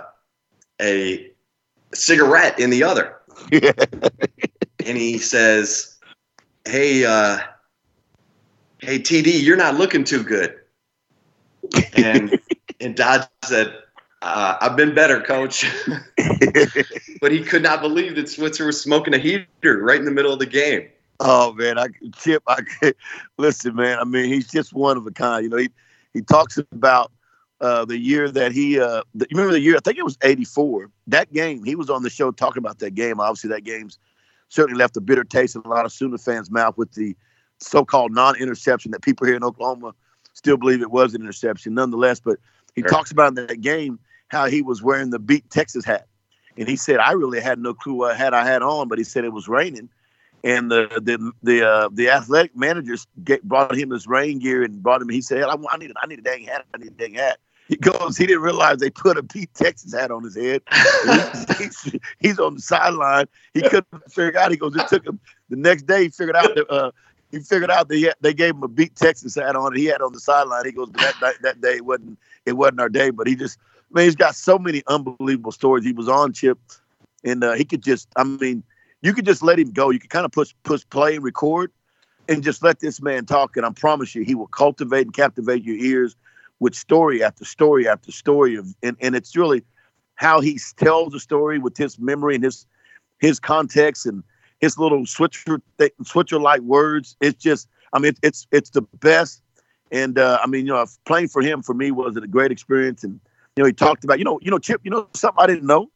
a cigarette in the other and he says, "Hey, uh, hey, TD, you're not looking too good." And and Dodge said, uh, "I've been better, Coach." but he could not believe that Switzer was smoking a heater right in the middle of the game. Oh man, I Chip, I listen, man. I mean, he's just one of a kind. You know, he he talks about uh, the year that he, uh, the, you remember the year? I think it was '84. That game, he was on the show talking about that game. Obviously, that game's certainly left a bitter taste in a lot of Sooner fans' mouth with the so-called non-interception that people here in Oklahoma still believe it was an interception, nonetheless. But he sure. talks about in that game how he was wearing the beat Texas hat, and he said I really had no clue what hat I had on, but he said it was raining, and the the the uh, the athletic managers get, brought him his rain gear and brought him. He said, I, I need I need a dang hat. I need a dang hat. He goes, he didn't realize they put a Pete Texas hat on his head. he's, he's, on the sideline. He couldn't figure out. He goes, it took him the next day. He figured out that uh, he figured out that they gave him a beat Texas hat on. He had on the sideline. He goes, but that that day it wasn't it wasn't our day. But he just, I mean, he's got so many unbelievable stories. He was on Chip, and uh, he could just, I mean, you could just let him go. You could kind of push push play and record, and just let this man talk. And I promise you, he will cultivate and captivate your ears with story after story after story of, and and it's really how he tells the story with his memory and his his context and his little switcher switcher like words. It's just, I mean, it's it's the best. And uh, I mean, you know, playing for him for me was a great experience. And you know, he talked about, you know, you know, Chip, you know, something I didn't know,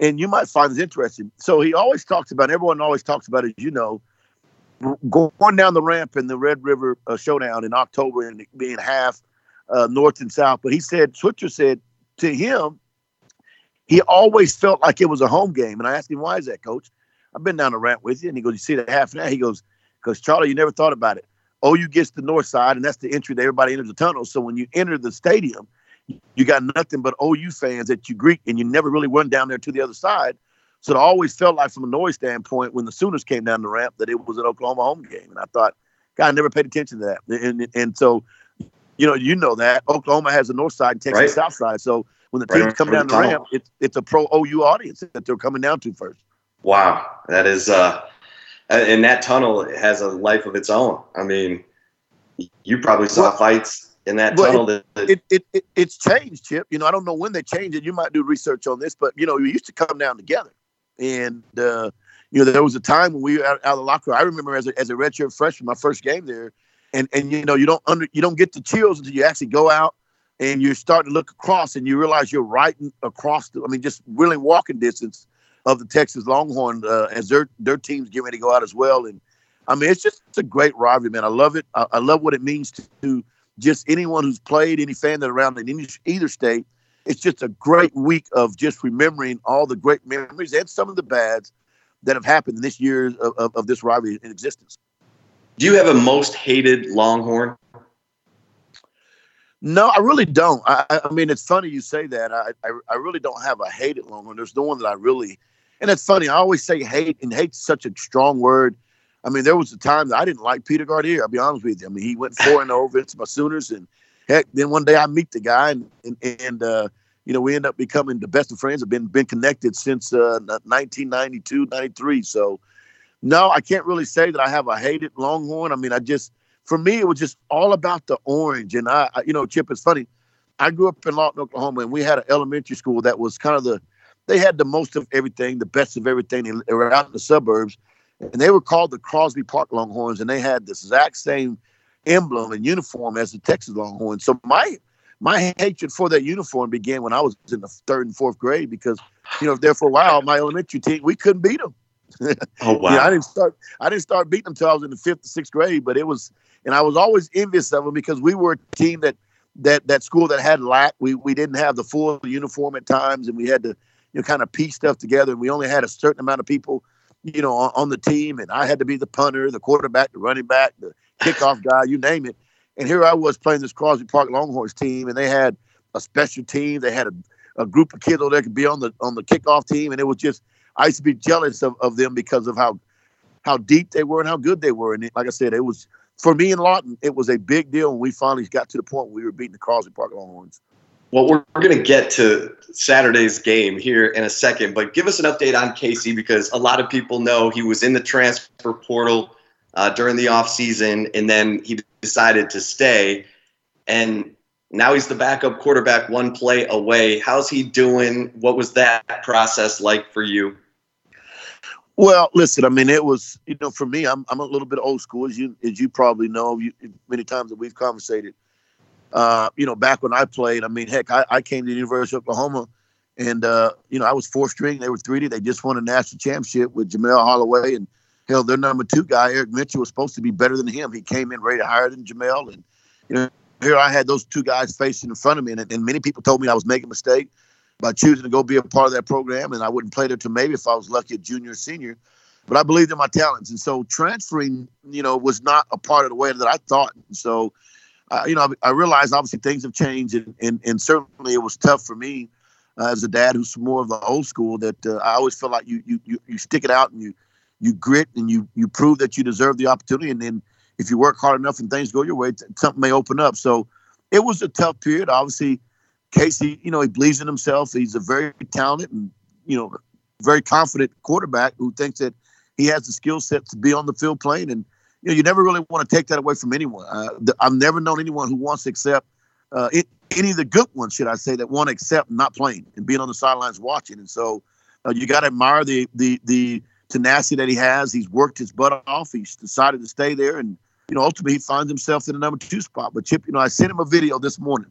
and you might find this interesting. So he always talks about, everyone always talks about, as you know, going down the ramp in the Red River uh, Showdown in October and being half uh, north and south. But he said, Switzer said to him, he always felt like it was a home game. And I asked him, why is that, coach? I've been down the ramp with you. And he goes, You see the half now? He goes, Because Charlie, you never thought about it. OU gets the north side, and that's the entry that everybody enters the tunnel. So when you enter the stadium, you got nothing but OU fans that you greet, and you never really run down there to the other side. So it always felt like, from a noise standpoint, when the Sooners came down the ramp, that it was an Oklahoma home game. And I thought, God, I never paid attention to that. And, and so, you know, you know that Oklahoma has the north side, and Texas right. south side. So when the teams right. come down the ramp, it's it's a pro OU audience that they're coming down to first. Wow, that is, uh, and that tunnel has a life of its own. I mean, you probably saw well, fights in that tunnel. It, that, it, it, it, it's changed, Chip. You know, I don't know when they changed it. You might do research on this, but you know, we used to come down together, and uh, you know, there was a time when we were out, out of the locker. I remember as a as a redshirt freshman, my first game there, and and you know, you don't under you don't get the chills until you actually go out and you start to look across and you realize you're right across the. I mean, just really walking distance of the Texas Longhorn uh, as their their teams get ready to go out as well. And I mean, it's just it's a great rivalry, man. I love it. I, I love what it means to, to, just anyone who's played, any fan that around in any, either state. It's just a great week of just remembering all the great memories and some of the bads that have happened in this year of, of, of this rivalry in existence. Do you have a most hated Longhorn? No, I really don't. I, I mean, it's funny you say that. I, I, I really don't have a hated Longhorn. There's no one that I really and it's funny. I always say hate, and hate's such a strong word. I mean, there was a time that I didn't like Peter Gardere. I'll be honest with you. I mean, he went four and over against my Sooners, and heck, then one day I meet the guy, and and, and uh, you know, we end up becoming the best of friends. Have been been connected since uh, 1992, 93. So, no, I can't really say that I have a hated Longhorn. I mean, I just for me, it was just all about the orange. And I, I you know, Chip, it's funny. I grew up in Lawton, Oklahoma, and we had an elementary school that was kind of the they had the most of everything, the best of everything. They were out in the suburbs, and they were called the Crosby Park Longhorns, and they had the exact same emblem and uniform as the Texas Longhorns. So my my hatred for that uniform began when I was in the third and fourth grade because you know there for a while my elementary team we couldn't beat them. oh wow! I didn't start I didn't start beating them until I was in the fifth or sixth grade, but it was and I was always envious of them because we were a team that that that school that had lack. We we didn't have the full uniform at times, and we had to you know, kind of piece stuff together. And we only had a certain amount of people, you know, on, on, the team. And I had to be the punter, the quarterback, the running back, the kickoff guy, you name it. And here I was playing this Crosby Park Longhorns team, and they had a special team. They had a, a group of kids there could be on the on the kickoff team, and it was just I used to be jealous of, of them because of how how deep they were and how good they were. And it, like I said, it was for me and Lawton, it was a big deal when we finally got to the point where we were beating the Crosby Park Longhorns. Well, we're, we're going to get to Saturday's game here in a second, but give us an update on Casey because a lot of people know he was in the transfer portal uh, during the offseason and then he decided to stay. And now he's the backup quarterback one play away. How's he doing? What was that process like for you? Well, listen, I mean, it was, you know, for me, I'm, I'm a little bit old school, as you, as you probably know, you, many times that we've conversated uh, you know, back when I played, I mean, heck, I, I came to the University of Oklahoma and, uh, you know, I was four string. They were 3D. They just won a national championship with Jamelle Holieway. and hell, their number two guy, Eric Mitchell, was supposed to be better than him. He came in rated higher than Jamelle, and you know, here I had those two guys facing in front of me, and, and many people told me I was making a mistake by choosing to go be a part of that program, and I wouldn't play there to maybe if I was lucky, a junior or senior. But I believed in my talents, and so transferring, you know, was not a part of the way that I thought. And so, uh, you know, I, I, realized obviously things have changed, and, and, and certainly it was tough for me uh, as a dad who's more of the old school. That uh, I always feel like you, you you you stick it out and you you grit and you you prove that you deserve the opportunity, and then if you work hard enough and things go your way, something may open up. So it was a tough period. Obviously, Casey, you know, he believes in himself. He's a very talented and you know very confident quarterback who thinks that he has the skill set to be on the field playing. And you know, you never really want to take that away from anyone. Uh, I've never known anyone who wants to accept uh, it, any of the good ones, should I say, that want to accept not playing and being on the sidelines watching. And so uh, you got to admire the the the tenacity that he has. He's worked his butt off. He's decided to stay there, and you know, ultimately he finds himself in the number two spot. But Chip, you know, I sent him a video this morning,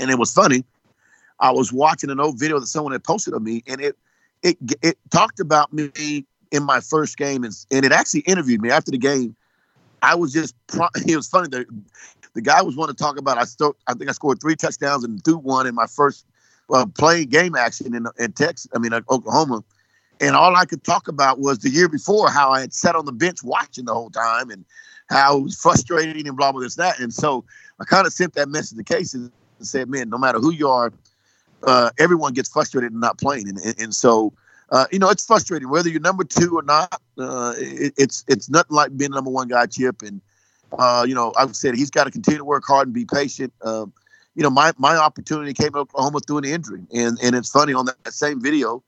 and it was funny. I was watching an old video that someone had posted of me, and it it it talked about me in my first game, and, and it actually interviewed me after the game. I was just it was funny. The, the guy was wanting to talk about I I think I scored three touchdowns and threw one in my first uh, playing game action in in Texas. I mean uh, Oklahoma, and all I could talk about was the year before how I had sat on the bench watching the whole time and how it was frustrating and blah blah this that. And so I kind of sent that message to Casey and said, man, no matter who you are, uh, everyone gets frustrated and not playing. And, and, and so uh, you know, it's frustrating whether you're number two or not. Uh, it, it's it's nothing like being number one guy, Chip. And uh, you know, I've said he's got to continue to work hard and be patient. Um, you know, my my opportunity came to Oklahoma through an injury, and and it's funny on that same video,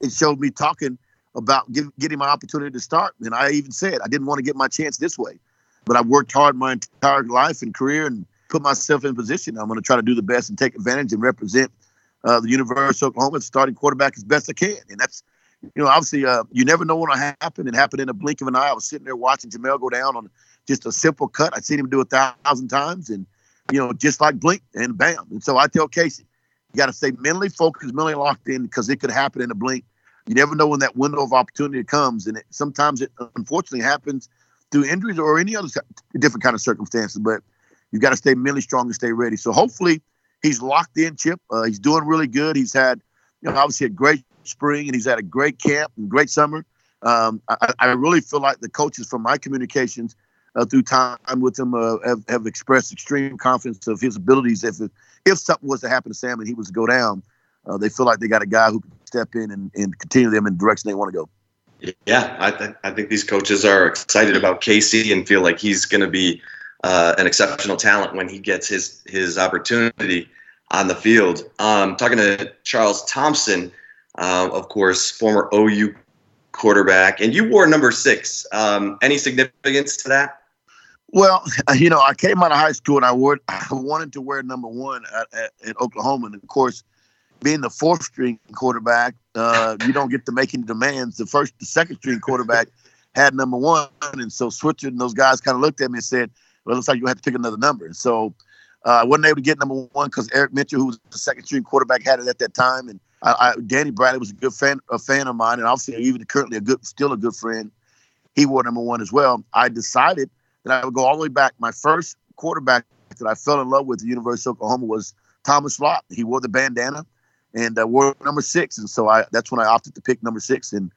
it showed me talking about give, getting my opportunity to start, and I even said I didn't want to get my chance this way, but I worked hard my entire life and career and put myself in position. I'm going to try to do the best and take advantage and represent uh, the University of Oklahoma starting quarterback as best I can. And that's, you know, obviously uh, you never know what'll happen. It happened in a blink of an eye. I was sitting there watching Jamelle go down on just a simple cut. I'd seen him do a thousand times, and you know, just like blink and bam. And so I tell Casey, you got to stay mentally focused, mentally locked in, because it could happen in a blink. You never know when that window of opportunity comes, and it, sometimes it unfortunately happens through injuries or any other different kind of circumstances. But you've got to stay mentally strong and stay ready. So hopefully he's locked in, Chip. Uh, he's doing really good. He's had, you know, obviously a great spring and he's had a great camp and great summer. Um, I, I, really feel like the coaches from my communications uh, through time with him uh, have, have, expressed extreme confidence of his abilities. If if something was to happen to Sam and he was to go down, uh, they feel like they got a guy who can step in and, and continue them in the direction they want to go. Yeah, I, th- I think these coaches are excited about Casey and feel like he's going to be uh, an exceptional talent when he gets his his opportunity on the field. Um, talking to Charles Thompson, uh, of course, former OU quarterback, and you wore number six. Um, any significance to that? Well, you know, I came out of high school and I wore I wanted to wear number one at, at, at Oklahoma, and of course, being the fourth string quarterback, uh, you don't get to make any demands. The first, the second string quarterback had number one, and so Switzer and those guys kind of looked at me and said, "Well, it looks like you have to pick another number." And so I wasn't able to get number one because Eric Mitchell, who was the second string quarterback, had it at that time, and I, I, Danny Bradley was a good fan, a fan of mine, and obviously even currently a good, still a good friend. He wore number one as well. I decided that I would go all the way back. My first quarterback that I fell in love with at the University of Oklahoma was Thomas Lott. He wore the bandana and uh, wore number six, and so I that's when I opted to pick number six. And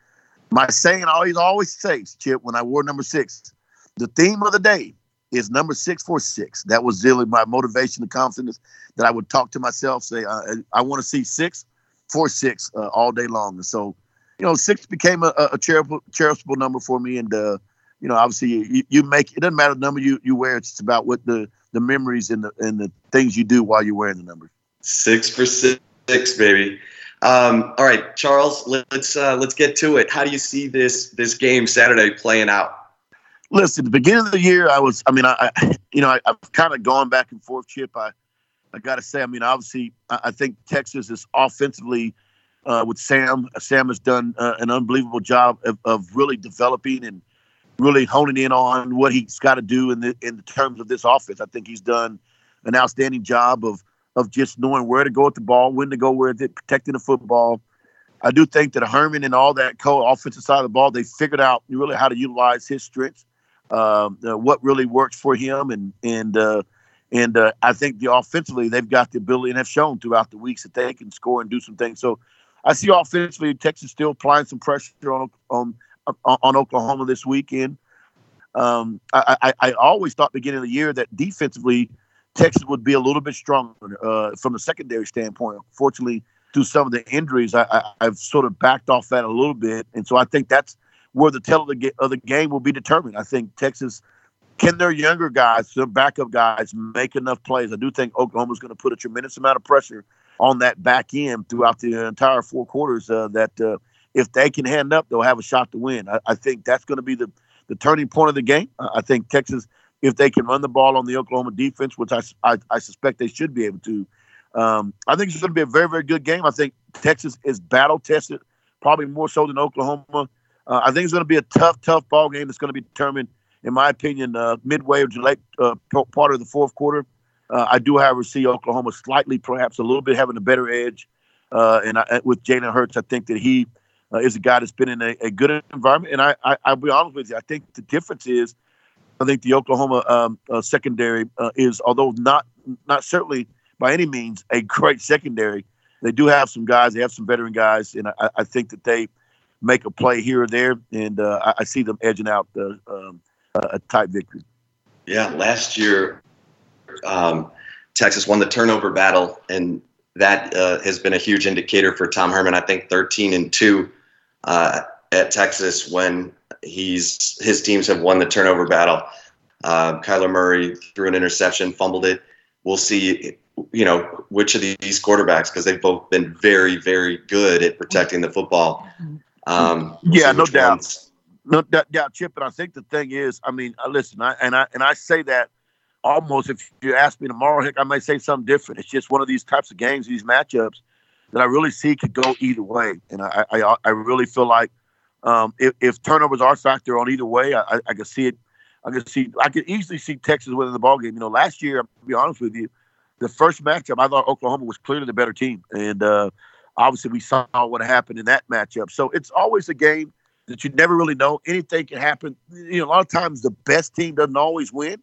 my saying I always always says, Chip, when I wore number six, the theme of the day is number six four six. That was really my motivation and confidence that I would talk to myself, say, I, I want to see six four six uh, all day long. And so, you know, six became a, a charitable, charitable number for me. And, uh, you know, obviously you, you make, it doesn't matter the number you, you wear. It's about what the, the memories and the, and the things you do while you're wearing the number. Six for six, baby. Um, all right, Charles, let's uh, let's get to it. How do you see this this game Saturday playing out? Listen, the beginning of the year, I was, I mean, I, I you know, I, I've kind of gone back and forth, Chip. I, I got to say, I mean, obviously, I, I think Texas is offensively uh, with Sam. Sam has done uh, an unbelievable job of, of, really developing and really honing in on what he's got to do in the in the terms of this offense. I think he's done an outstanding job of of just knowing where to go with the ball, when to go with it, protecting the football. I do think that Herman and all that co offensive side of the ball, they figured out really how to utilize his strengths, uh, uh, what really works for him, and and uh, and uh, I think the offensively they've got the ability and have shown throughout the weeks that they can score and do some things. So I see offensively Texas still applying some pressure on on on Oklahoma this weekend. Um, I, I, I, always thought beginning of the year that defensively Texas would be a little bit stronger uh, from a secondary standpoint. Fortunately, through some of the injuries, I, have sort of backed off that a little bit, and so I think that's where the tail of the, of the game will be determined. I think Texas can their younger guys, their backup guys, make enough plays. I do think Oklahoma's going to put a tremendous amount of pressure on that back end throughout the entire four quarters. Uh, that uh, if they can hand up, they'll have a shot to win. I, I think that's going to be the the turning point of the game. I think Texas, if they can run the ball on the Oklahoma defense, which I, I, I suspect they should be able to, um, I think it's going to be a very, very good game. I think Texas is battle tested, probably more so than Oklahoma. Uh, I think it's going to be a tough, tough ball game that's going to be determined, in my opinion, uh, midway or late uh, part of the fourth quarter. Uh, I do, however, see Oklahoma slightly, perhaps a little bit having a better edge. Uh, and I, with Jalen Hurts, I think that he uh, is a guy that's been in a, a good environment. And I, I, I'll be honest with you, I think the difference is, I think the Oklahoma um, secondary is, although not not certainly – by any means a great secondary. They do have some guys. They have some veteran guys, and I, I think that they make a play here or there, and uh, I, I, see them edging out the, um, a tight victory. Yeah, last year um, Texas won the turnover battle, and that uh, has been a huge indicator for Tom Herman. I think 13 and two uh, at Texas when he's his teams have won the turnover battle. Uh, Kyler Murray threw an interception, fumbled it. We'll see you know, which of these quarterbacks, because they've both been very, very good at protecting the football. Um, we'll yeah, no doubt. Ones. No doubt, Chip. And I think the thing is, I mean, listen, I, and I and I say that almost if you ask me tomorrow, heck, I might say something different. It's just one of these types of games, these matchups that I really see could go either way. And I, I, I really feel like um, if, if, turnovers are a factor on either way, I, I, I can see it. I can see. I could easily see Texas winning the ball game. You know, last year, I'll be honest with you, the first matchup, I thought Oklahoma was clearly the better team, and uh, obviously we saw what happened in that matchup. So it's always a game that you never really know. Anything can happen. You know, a lot of times the best team doesn't always win.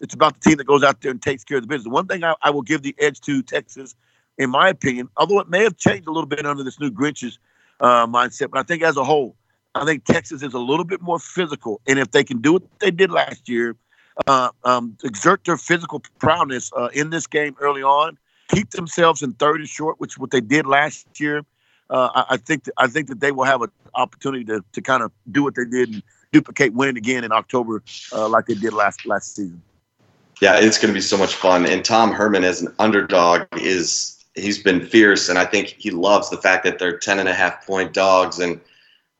It's about the team that goes out there and takes care of the business. One thing I, I will give the edge to Texas, in my opinion, although it may have changed a little bit under this new Grinch's uh, mindset, but I think as a whole, I think Texas is a little bit more physical. And if they can do what they did last year – uh, um, exert their physical prowess uh, in this game early on, keep themselves in third and short, which is what they did last year. Uh, I, I, think that, I think that they will have an opportunity to, to kind of do what they did and duplicate winning again in October, uh, like they did last last season. Yeah, it's going to be so much fun. And Tom Herman as an underdog is he's been fierce, and I think he loves the fact that they're ten and a half point dogs and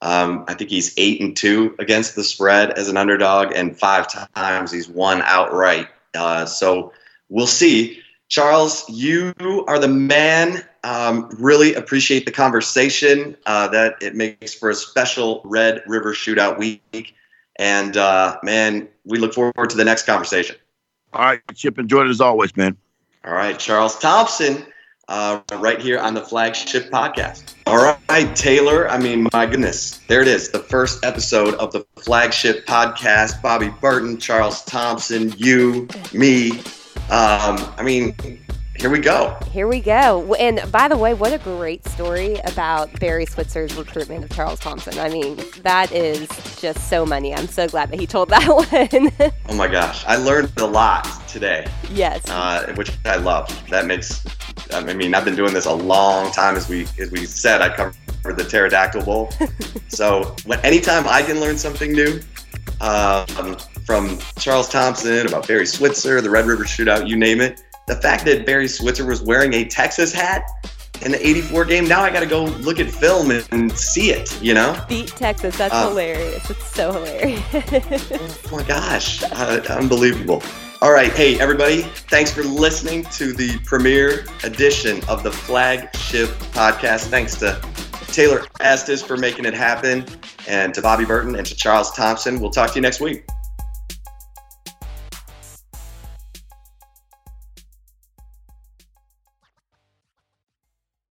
um, I think he's eight and two against the spread as an underdog, and five times he's won outright. Uh, so we'll see. Charles, you are the man. Um, really appreciate the conversation. Uh, that it makes for a special Red River Shootout week. And uh, man, we look forward to the next conversation. All right, Chip, enjoyed it as always, man. All right, Charles Thompson uh, right here on the flagship podcast. All right, Taylor. I mean, my goodness, there it is. The first episode of the flagship podcast. Bobby Burton, Charles Thompson, you, me. Um, I mean, here we go. Here we go. And by the way, what a great story about Barry Switzer's recruitment of Charles Thompson. I mean, that is just so money. I'm so glad that he told that one. oh my gosh. I learned a lot today. Yes. Uh, which I love. That makes I mean, I've been doing this a long time. As we as we said, I covered the pterodactyl bowl. so when anytime I can learn something new um, from Charles Thompson about Barry Switzer, the Red River Shootout, you name it. The fact that Barry Switzer was wearing a Texas hat in the 84 game, now I got to go look at film and, see it, you know? Beat Texas. That's uh, hilarious. It's so hilarious. oh my gosh. Uh, unbelievable. All right. Hey, everybody. Thanks for listening to the premiere edition of the flagship podcast. Thanks to Taylor Estes for making it happen, and to Bobby Burton and to Charles Thompson. We'll talk to you next week.